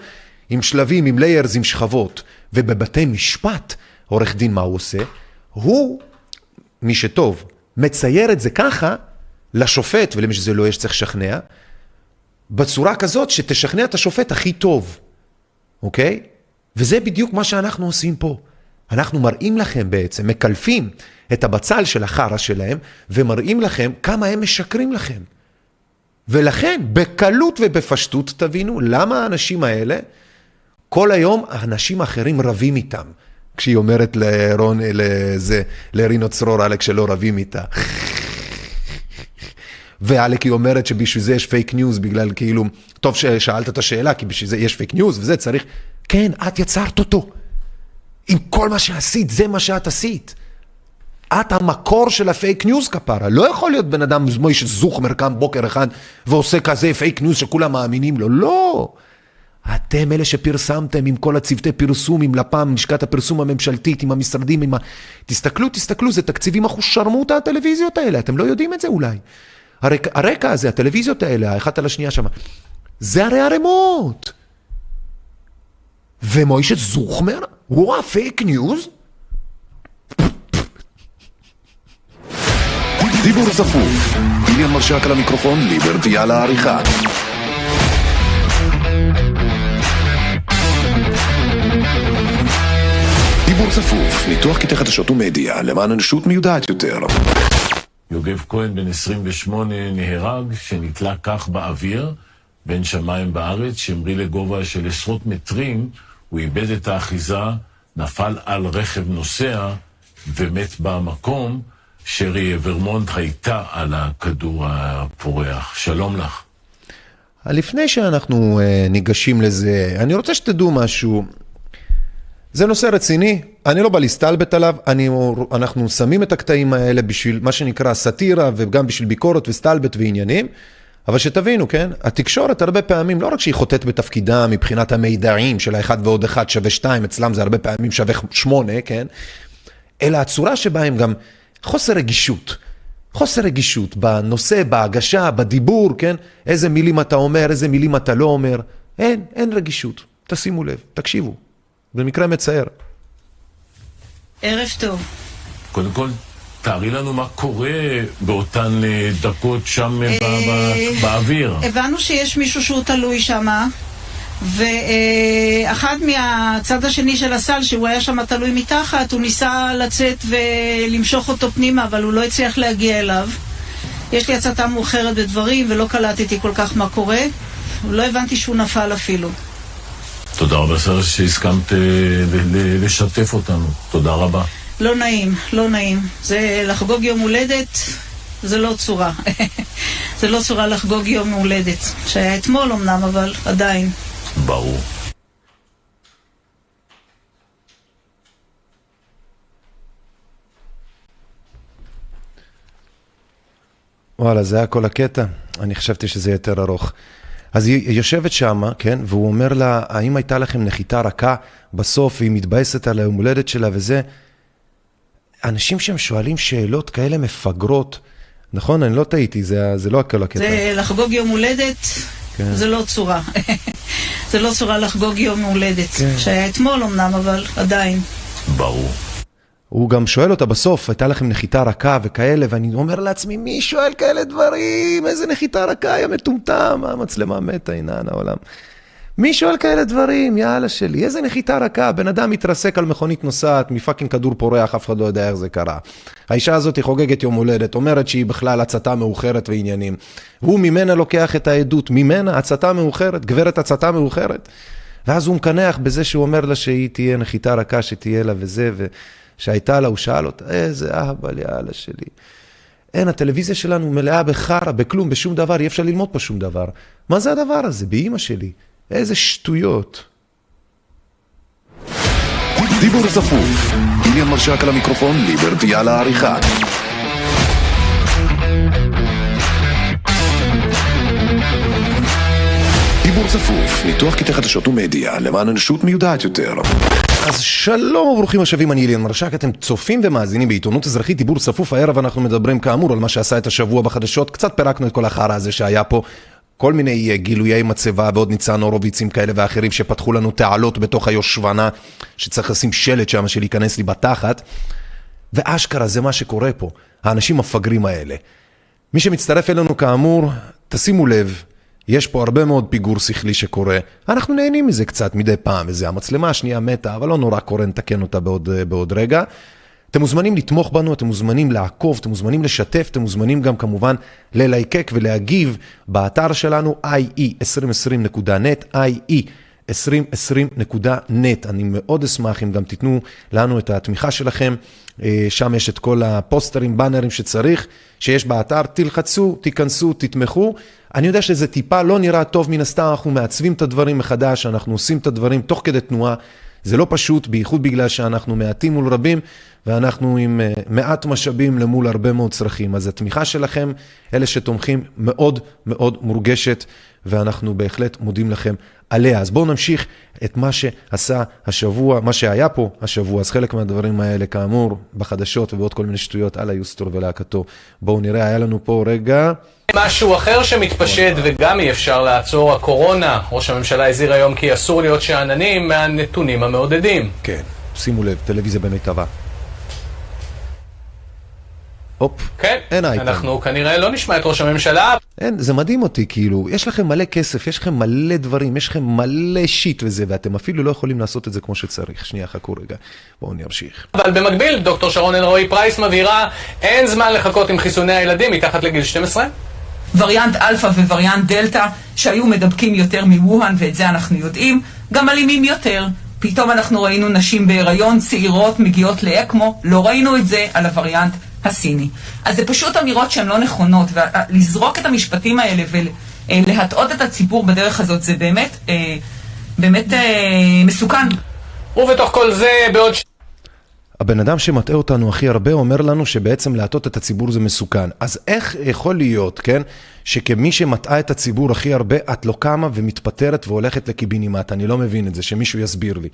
עם שלבים, עם ליירס, עם שכבות. ובבתי משפט, עורך דין מה הוא עושה? הוא, מי שטוב, מצייר את זה ככה לשופט, ולמי שזה לא יש צריך לשכנע, בצורה כזאת שתשכנע את השופט הכי טוב, אוקיי? וזה בדיוק מה שאנחנו עושים פה. אנחנו מראים לכם בעצם, מקלפים את הבצל של החרא שלהם, ומראים לכם כמה הם משקרים לכם. ולכן, בקלות ובפשטות תבינו למה האנשים האלה, כל היום אנשים אחרים רבים איתם. כשהיא אומרת לרון, לזה, לרינו צרור, עלק שלא רבים איתה. ועלק היא אומרת שבשביל זה יש פייק ניוז, בגלל כאילו, טוב ששאלת את השאלה, כי בשביל זה יש פייק ניוז וזה צריך, כן, את יצרת אותו. עם כל מה שעשית, זה מה שאת עשית. את המקור של הפייק ניוז כפרה. לא יכול להיות בן אדם מוישה זוכמר קם בוקר אחד ועושה כזה פייק ניוז שכולם מאמינים לו. לא. אתם אלה שפרסמתם עם כל הצוותי פרסום, עם לפ"ם, לשכת הפרסום הממשלתית, עם המשרדים, עם ה... תסתכלו, תסתכלו, זה תקציבים אחושרמוטה הטלוויזיות האלה, אתם לא יודעים את זה אולי. הרק, הרקע הזה, הטלוויזיות האלה, האחת על השנייה שם, זה הרי ערימות. ומוישה זוכמר, הוא הפייק ניוז? דיבור צפוף, איליה מרשק על המיקרופון, ליברטי על העריכה. דיבור צפוף, ניתוח קטעי חדשות ומדיה, למען אנושות מיודעת יותר. יוגב כהן, בן 28, נהרג, שנתלה כך באוויר, בין שמיים בארץ, שהמריא לגובה של עשרות מטרים, הוא איבד את האחיזה, נפל על רכב נוסע ומת במקום. שרי ורמונט הייתה על הכדור הפורח. שלום לך. לפני שאנחנו uh, ניגשים לזה, אני רוצה שתדעו משהו. זה נושא רציני, אני לא בא להסתלבט עליו, אני, אנחנו שמים את הקטעים האלה בשביל מה שנקרא סאטירה וגם בשביל ביקורת וסתלבט ועניינים, אבל שתבינו, כן? התקשורת הרבה פעמים, לא רק שהיא חוטאת בתפקידה מבחינת המידעים של האחד ועוד אחד שווה שתיים, אצלם זה הרבה פעמים שווה שמונה, כן? אלא הצורה שבה הם גם חוסר רגישות. חוסר רגישות בנושא, בהגשה, בדיבור, כן? איזה מילים אתה אומר, איזה מילים אתה לא אומר. אין, אין רגישות. תשימו לב, תקשיבו. זה מקרה מצער. ערב טוב. קודם כל, תארי לנו מה קורה באותן אה, דקות שם אה, באוויר. הבנו שיש מישהו שהוא תלוי שם, ואחד מהצד השני של הסל, שהוא היה שם תלוי מתחת, הוא ניסה לצאת ולמשוך אותו פנימה, אבל הוא לא הצליח להגיע אליו. יש לי הצתה מאוחרת בדברים, ולא קלטתי כל כך מה קורה. לא הבנתי שהוא נפל אפילו. תודה רבה, סר, שהסכמת אה, לשתף אותנו. תודה רבה. לא נעים, לא נעים. זה לחגוג יום הולדת, זה לא צורה. [laughs] זה לא צורה לחגוג יום הולדת. שהיה אתמול אמנם, אבל עדיין. ברור. וואלה, זה היה כל הקטע. אני חשבתי שזה יותר ארוך. אז היא יושבת שמה, כן, והוא אומר לה, האם הייתה לכם נחיתה רכה בסוף, והיא מתבאסת על היום הולדת שלה וזה? אנשים שהם שואלים שאלות כאלה מפגרות, נכון? אני לא טעיתי, זה, זה לא הכל הקטע. זה לחגוג יום הולדת, כן. זה לא צורה. [laughs] זה לא צורה לחגוג יום הולדת. כן. שהיה אתמול אמנם, אבל עדיין. ברור. הוא גם שואל אותה בסוף, הייתה לכם נחיתה רכה וכאלה, ואני אומר לעצמי, מי שואל כאלה דברים? איזה נחיתה רכה, יא מטומטם, המצלמה מתה, עינן העולם. מי שואל כאלה דברים? יאללה שלי, איזה נחיתה רכה, בן אדם מתרסק על מכונית נוסעת מפאקינג כדור פורח, אף אחד לא יודע איך זה קרה. האישה הזאת היא חוגגת יום הולדת, אומרת שהיא בכלל הצתה מאוחרת ועניינים. הוא ממנה לוקח את העדות, ממנה הצתה מאוחרת, גברת הצתה מאוחרת. ואז הוא מקנח בזה שהוא אומר לה שהיא תהיה נחיתה רכה, שתהיה לה וזה, ושהייתה לה, הוא שאל אותה, איזה אהבל יאללה שלי. אין, הטלוויזיה שלנו מלאה בחרא, בכלום, בשום דבר, אי אפשר ללמוד פה שום דבר. מה זה הדבר הזה? באימא שלי. איזה שטויות. דיבור צפוף, איליה מרשק על המיקרופון, ליברטי על העריכה. דיבור צפוף, ניתוח קטעי חדשות ומדיה, למען אנושות מיודעת יותר. אז שלום וברוכים השבים, אני אליאן מרשק, אתם צופים ומאזינים בעיתונות אזרחית, דיבור צפוף הערב, אנחנו מדברים כאמור על מה שעשה את השבוע בחדשות, קצת פירקנו את כל החרא הזה שהיה פה, כל מיני אה, גילויי מצבה ועוד ניצן הורוביצים כאלה ואחרים שפתחו לנו תעלות בתוך היושבנה, שצריך לשים שלט שם של להיכנס לי בתחת, ואשכרה זה מה שקורה פה, האנשים המפגרים האלה. מי שמצטרף אלינו כאמור, תשימו לב, יש פה הרבה מאוד פיגור שכלי שקורה, אנחנו נהנים מזה קצת מדי פעם, וזה המצלמה השנייה מתה, אבל לא נורא קורה, נתקן אותה בעוד, בעוד רגע. אתם מוזמנים לתמוך בנו, אתם מוזמנים לעקוב, אתם מוזמנים לשתף, אתם מוזמנים גם כמובן ללייקק ולהגיב באתר שלנו ie2020.net, ie2020.net. אני מאוד אשמח אם גם תיתנו לנו את התמיכה שלכם, אה, שם יש את כל הפוסטרים, באנרים שצריך, שיש באתר, תלחצו, תיכנסו, תתמכו. אני יודע שזה טיפה לא נראה טוב מן הסתם, אנחנו מעצבים את הדברים מחדש, אנחנו עושים את הדברים תוך כדי תנועה. זה לא פשוט, בייחוד בגלל שאנחנו מעטים מול רבים, ואנחנו עם uh, מעט משאבים למול הרבה מאוד צרכים. אז התמיכה שלכם, אלה שתומכים, מאוד מאוד מורגשת, ואנחנו בהחלט מודים לכם עליה. אז בואו נמשיך את מה שעשה השבוע, מה שהיה פה השבוע. אז חלק מהדברים האלה, כאמור, בחדשות ובעוד כל מיני שטויות על היוסטור ולהקתו. בואו נראה, היה לנו פה רגע... משהו אחר שמתפשט וגם אי אפשר לעצור, הקורונה. ראש הממשלה הזהיר היום כי אסור להיות שאננים מהנתונים המעודדים. כן, שימו לב, טלוויזיה במיטבה. הופ, כן, אין אייטם. אנחנו כנראה לא נשמע את ראש הממשלה. אין, זה מדהים אותי, כאילו, יש לכם מלא כסף, יש לכם מלא דברים, יש לכם מלא shit וזה, ואתם אפילו לא יכולים לעשות את זה כמו שצריך. שנייה, חכו רגע, בואו נמשיך. אבל במקביל, דוקטור שרון אלרועי פרייס מבהירה, אין זמן לחכות עם חיסוני הילדים מתחת לגיל 12. וריאנט אלפא ווריאנט דלתא, שהיו מדבקים יותר מווהאן, ואת זה אנחנו יודעים, גם אלימים יותר. פתאום אנחנו ראינו נשים בהיריון, צעירות, מגיעות לאקמו, לא ראינו את זה על הווריאנט הסיני. אז זה פשוט אמירות שהן לא נכונות, ולזרוק את המשפטים האלה ולהטעות את הציבור בדרך הזאת, זה באמת, אה, באמת אה, מסוכן. ובתוך כל זה, בעוד... הבן אדם שמטעה אותנו הכי הרבה אומר לנו שבעצם להטעות את הציבור זה מסוכן. אז איך יכול להיות, כן, שכמי שמטעה את הציבור הכי הרבה, את לא קמה ומתפטרת והולכת לקיבינימט? אני לא מבין את זה, שמישהו יסביר לי.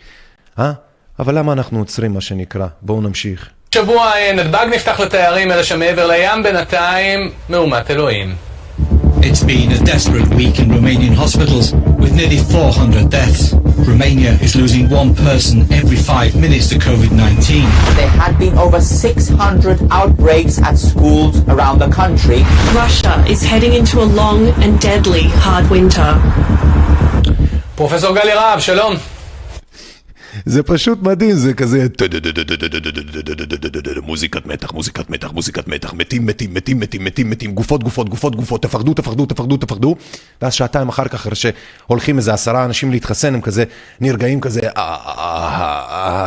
אה? אבל למה אנחנו עוצרים מה שנקרא? בואו נמשיך. שבוע נתב"ג נפתח לתיירים, אלא שמעבר לים בינתיים מהומת אלוהים. It's been a desperate week in Romanian hospitals, with nearly 400 deaths. Romania is losing one person every five minutes to COVID-19. There had been over 600 outbreaks at schools around the country. Russia is heading into a long and deadly hard winter. Professor Galerab, shalom. זה פשוט מדהים, זה כזה... מוזיקת מתח, מוזיקת מתח, מוזיקת מתח, מתים, מתים, מתים, מתים, מתים, מתים, גופות, גופות, גופות, גופות, תפחדו, תפחדו, תפחדו, תפחדו, ואז שעתיים אחר כך, אחרי שהולכים איזה עשרה אנשים להתחסן, הם כזה נרגעים כזה,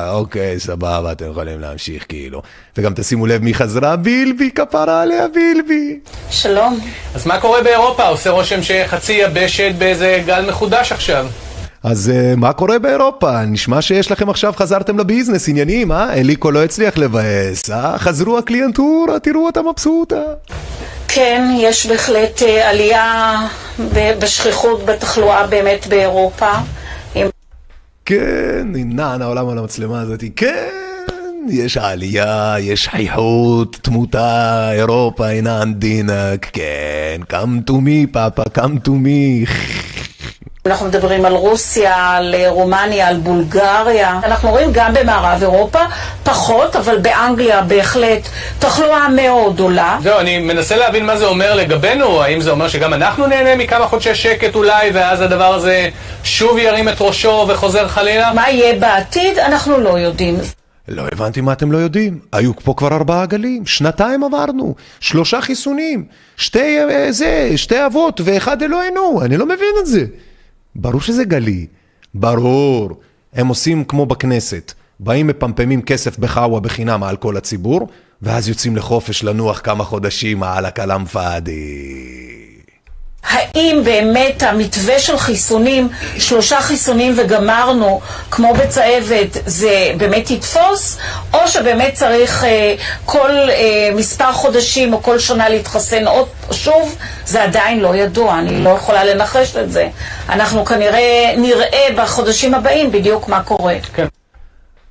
אוקיי, סבבה, אתם יכולים להמשיך, כאילו. וגם תשימו לב מי חזרה, בילבי, כפרה עליה, בילבי. שלום. אז מה קורה באירופה? עושה רושם שחצי יבשת באיזה גל מחודש עכשיו. אז uh, מה קורה באירופה? נשמע שיש לכם עכשיו, חזרתם לביזנס, עניינים, אה? אליקו לא הצליח לבאס, אה? חזרו הקליינטורה, תראו אותה מבסוטה. כן, יש בהחלט uh, עלייה בשכיחות בתחלואה באמת באירופה. כן, נע העולם על המצלמה הזאת, כן, יש עלייה, יש חייכות, תמותה, אירופה אינה אנדינק, כן, come to me, פאפה, come to me. אנחנו מדברים על רוסיה, על רומניה, על בולגריה. אנחנו רואים גם במערב אירופה, פחות, אבל באנגליה בהחלט תחלואה מאוד עולה. זהו, אני מנסה להבין מה זה אומר לגבינו, האם זה אומר שגם אנחנו נהנה מכמה חודשי שקט אולי, ואז הדבר הזה שוב ירים את ראשו וחוזר חלילה? מה יהיה בעתיד? אנחנו לא יודעים. לא הבנתי מה אתם לא יודעים. היו פה כבר ארבעה גלים, שנתיים עברנו, שלושה חיסונים, שתי זה, שתי אבות ואחד אלוהינו, אני לא מבין את זה. ברור שזה גלי, ברור. הם עושים כמו בכנסת, באים מפמפמים כסף בחאווה בחינם על כל הציבור, ואז יוצאים לחופש לנוח כמה חודשים על הכלאם פאדי. האם באמת המתווה של חיסונים, שלושה חיסונים וגמרנו, כמו בצהבת, זה באמת יתפוס? או שבאמת צריך אה, כל אה, מספר חודשים או כל שנה להתחסן עוד שוב? זה עדיין לא ידוע, אני לא יכולה לנחש את זה. אנחנו כנראה נראה בחודשים הבאים בדיוק מה קורה. כן.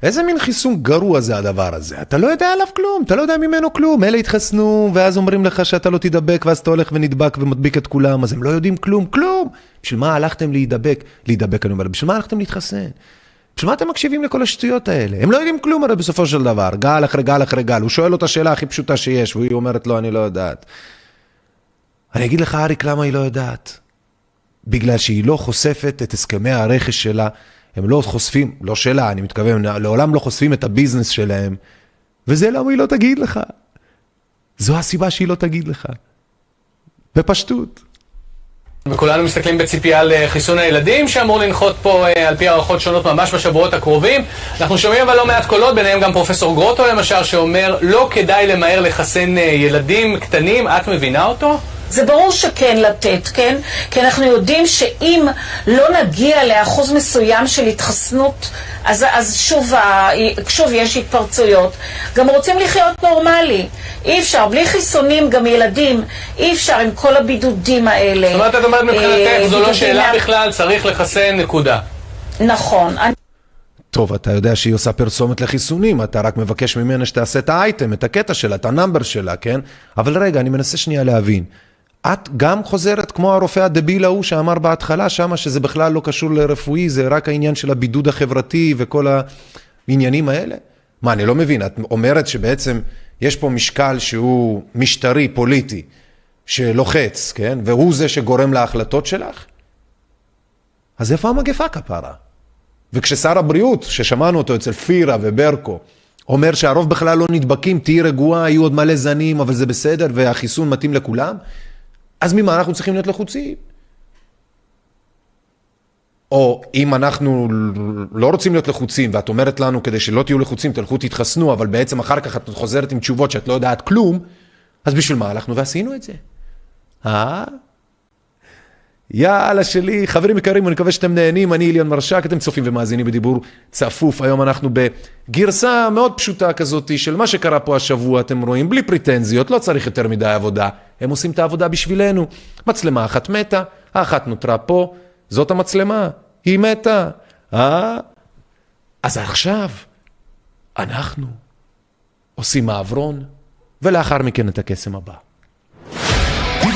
איזה מין חיסון גרוע זה הדבר הזה? אתה לא יודע עליו כלום, אתה לא יודע ממנו כלום. אלה התחסנו, ואז אומרים לך שאתה לא תידבק, ואז אתה הולך ונדבק ומדביק את כולם, אז הם לא יודעים כלום, כלום. בשביל מה הלכתם להידבק? להידבק, אני אומר, בשביל מה הלכתם להתחסן? בשביל מה אתם מקשיבים לכל השטויות האלה? הם לא יודעים כלום הרי בסופו של דבר, גל אחרי גל אחרי גל. הוא שואל אותה שאלה הכי פשוטה שיש, והיא אומרת לו, אני לא יודעת. אני אגיד לך, אריק, למה היא לא יודעת? בגלל שהיא לא חושפת את הסכמי הרכש שלה, הם לא חושפים, לא שלה, אני מתכוון, לעולם לא חושפים את הביזנס שלהם, וזה למה היא לא תגיד לך. זו הסיבה שהיא לא תגיד לך. בפשטות. וכולנו מסתכלים בציפייה על אה, חיסון הילדים שאמור לנחות פה אה, על פי הערכות שונות ממש בשבועות הקרובים. אנחנו שומעים אבל לא מעט קולות, ביניהם גם פרופסור גרוטו למשל, שאומר לא כדאי למהר לחסן אה, ילדים קטנים, את מבינה אותו? זה ברור שכן לתת, כן? כי אנחנו יודעים שאם לא נגיע לאחוז מסוים של התחסנות, אז, אז שוב, שוב יש התפרצויות. גם רוצים לחיות נורמלי. אי אפשר, בלי חיסונים, גם ילדים, אי אפשר עם כל הבידודים האלה. זאת אומרת, את אומרת מבחינתך, זו לא שאלה. בכלל, צריך לחסן, נקודה. נכון. אני... טוב, אתה יודע שהיא עושה פרסומת לחיסונים, אתה רק מבקש ממנה שתעשה את האייטם, את הקטע שלה, את ה number שלה, כן? אבל רגע, אני מנסה שנייה להבין. את גם חוזרת כמו הרופא הדביל ההוא שאמר בהתחלה שמה שזה בכלל לא קשור לרפואי, זה רק העניין של הבידוד החברתי וכל העניינים האלה? מה, אני לא מבין, את אומרת שבעצם יש פה משקל שהוא משטרי, פוליטי, שלוחץ, כן? והוא זה שגורם להחלטות שלך? אז איפה המגפה כפרה? וכששר הבריאות, ששמענו אותו אצל פירה וברקו, אומר שהרוב בכלל לא נדבקים, תהיי רגועה, יהיו עוד מלא זנים, אבל זה בסדר, והחיסון מתאים לכולם, אז ממה אנחנו צריכים להיות לחוצים? או אם אנחנו לא רוצים להיות לחוצים, ואת אומרת לנו כדי שלא תהיו לחוצים, תלכו תתחסנו, אבל בעצם אחר כך את חוזרת עם תשובות שאת לא יודעת כלום, אז בשביל מה הלכנו ועשינו את זה? אה? יאללה שלי, חברים יקרים, אני מקווה שאתם נהנים, אני אליון מרשק, אתם צופים ומאזינים בדיבור צפוף. היום אנחנו בגרסה מאוד פשוטה כזאת של מה שקרה פה השבוע, אתם רואים, בלי פריטנזיות, לא צריך יותר מדי עבודה. הם עושים את העבודה בשבילנו. מצלמה אחת מתה, האחת נותרה פה, זאת המצלמה, היא מתה. אה? אז עכשיו אנחנו עושים מעברון, ולאחר מכן את הקסם הבא.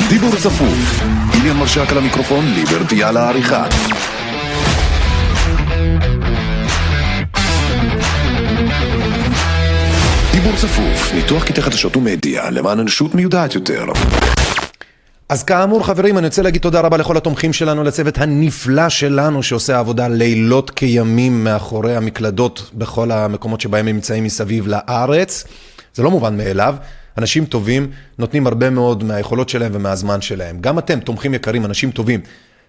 דיבור צפוף, איליאן מרשק על המיקרופון, ליברטי על העריכה. דיבור צפוף, ניתוח קטעי חדשות ומדיה, למען אנושות מיודעת יותר. אז כאמור חברים, אני רוצה להגיד תודה רבה לכל התומכים שלנו, לצוות הנפלא שלנו שעושה עבודה לילות כימים מאחורי המקלדות בכל המקומות שבהם הם נמצאים מסביב לארץ. זה לא מובן מאליו. אנשים טובים נותנים הרבה מאוד מהיכולות שלהם ומהזמן שלהם. גם אתם, תומכים יקרים, אנשים טובים,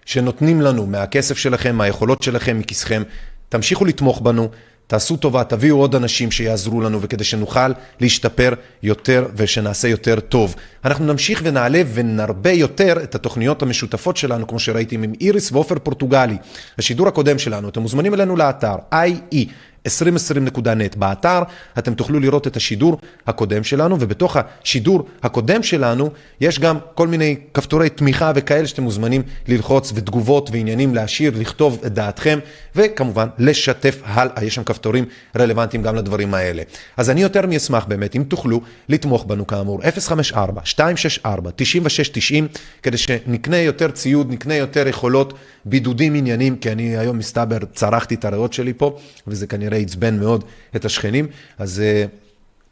שנותנים לנו מהכסף שלכם, מהיכולות שלכם, מכיסכם, תמשיכו לתמוך בנו. תעשו טובה, תביאו עוד אנשים שיעזרו לנו, וכדי שנוכל להשתפר יותר ושנעשה יותר טוב. אנחנו נמשיך ונעלה ונרבה יותר את התוכניות המשותפות שלנו, כמו שראיתם עם איריס ועופר פורטוגלי. השידור הקודם שלנו, אתם מוזמנים אלינו לאתר IE 2020.net. באתר אתם תוכלו לראות את השידור הקודם שלנו, ובתוך השידור הקודם שלנו יש גם כל מיני כפתורי תמיכה וכאלה שאתם מוזמנים ללחוץ ותגובות ועניינים להשאיר, לכתוב את דעתכם, וכמובן לשתף הלאה, יש שם כפתורים רלוונטיים גם לדברים האלה. אז אני יותר מאשמח באמת אם תוכלו לתמוך בנו כאמור, 054-264-9690, כדי שנקנה יותר ציוד, נקנה יותר יכולות, בידודים עניינים, כי אני היום מסתבר צרחתי את הריאות שלי פה, וזה כנראה עצבן מאוד את השכנים, אז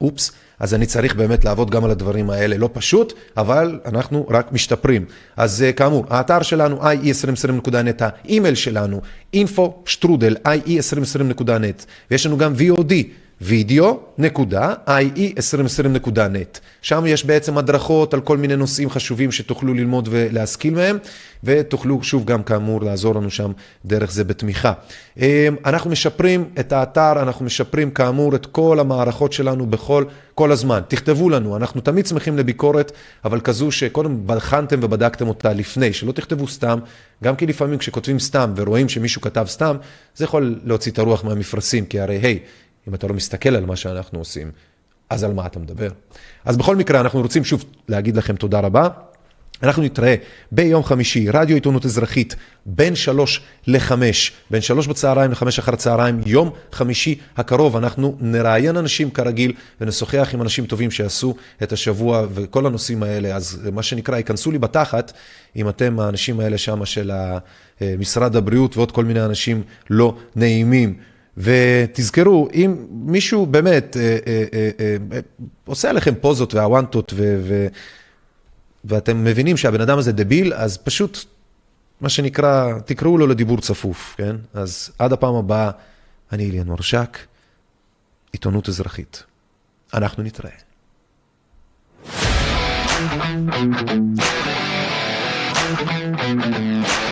אופס, אז אני צריך באמת לעבוד גם על הדברים האלה. לא פשוט, אבל אנחנו רק משתפרים. אז כאמור, האתר שלנו ie2020.net, האימייל שלנו info-strudel ie2020.net, ויש לנו גם VOD. video.ie2020.net. שם יש בעצם הדרכות על כל מיני נושאים חשובים שתוכלו ללמוד ולהשכיל מהם, ותוכלו שוב גם כאמור לעזור לנו שם דרך זה בתמיכה. אנחנו משפרים את האתר, אנחנו משפרים כאמור את כל המערכות שלנו בכל, כל הזמן. תכתבו לנו, אנחנו תמיד שמחים לביקורת, אבל כזו שקודם בחנתם ובדקתם אותה לפני, שלא תכתבו סתם, גם כי לפעמים כשכותבים סתם ורואים שמישהו כתב סתם, זה יכול להוציא את הרוח מהמפרשים, כי הרי היי, hey, אם אתה לא מסתכל על מה שאנחנו עושים, אז על מה אתה מדבר? אז בכל מקרה, אנחנו רוצים שוב להגיד לכם תודה רבה. אנחנו נתראה ביום חמישי, רדיו עיתונות אזרחית, בין שלוש לחמש, בין שלוש בצהריים לחמש אחר הצהריים, יום חמישי הקרוב. אנחנו נראיין אנשים כרגיל ונשוחח עם אנשים טובים שעשו את השבוע וכל הנושאים האלה. אז מה שנקרא, ייכנסו לי בתחת, אם אתם האנשים האלה שם של משרד הבריאות ועוד כל מיני אנשים לא נעימים. ותזכרו, אם מישהו באמת אה, אה, אה, עושה עליכם פוזות והוואנטות ואתם מבינים שהבן אדם הזה דביל, אז פשוט, מה שנקרא, תקראו לו לדיבור צפוף, כן? אז עד הפעם הבאה, אני אליאן מרשק, עיתונות אזרחית. אנחנו נתראה. Thank you.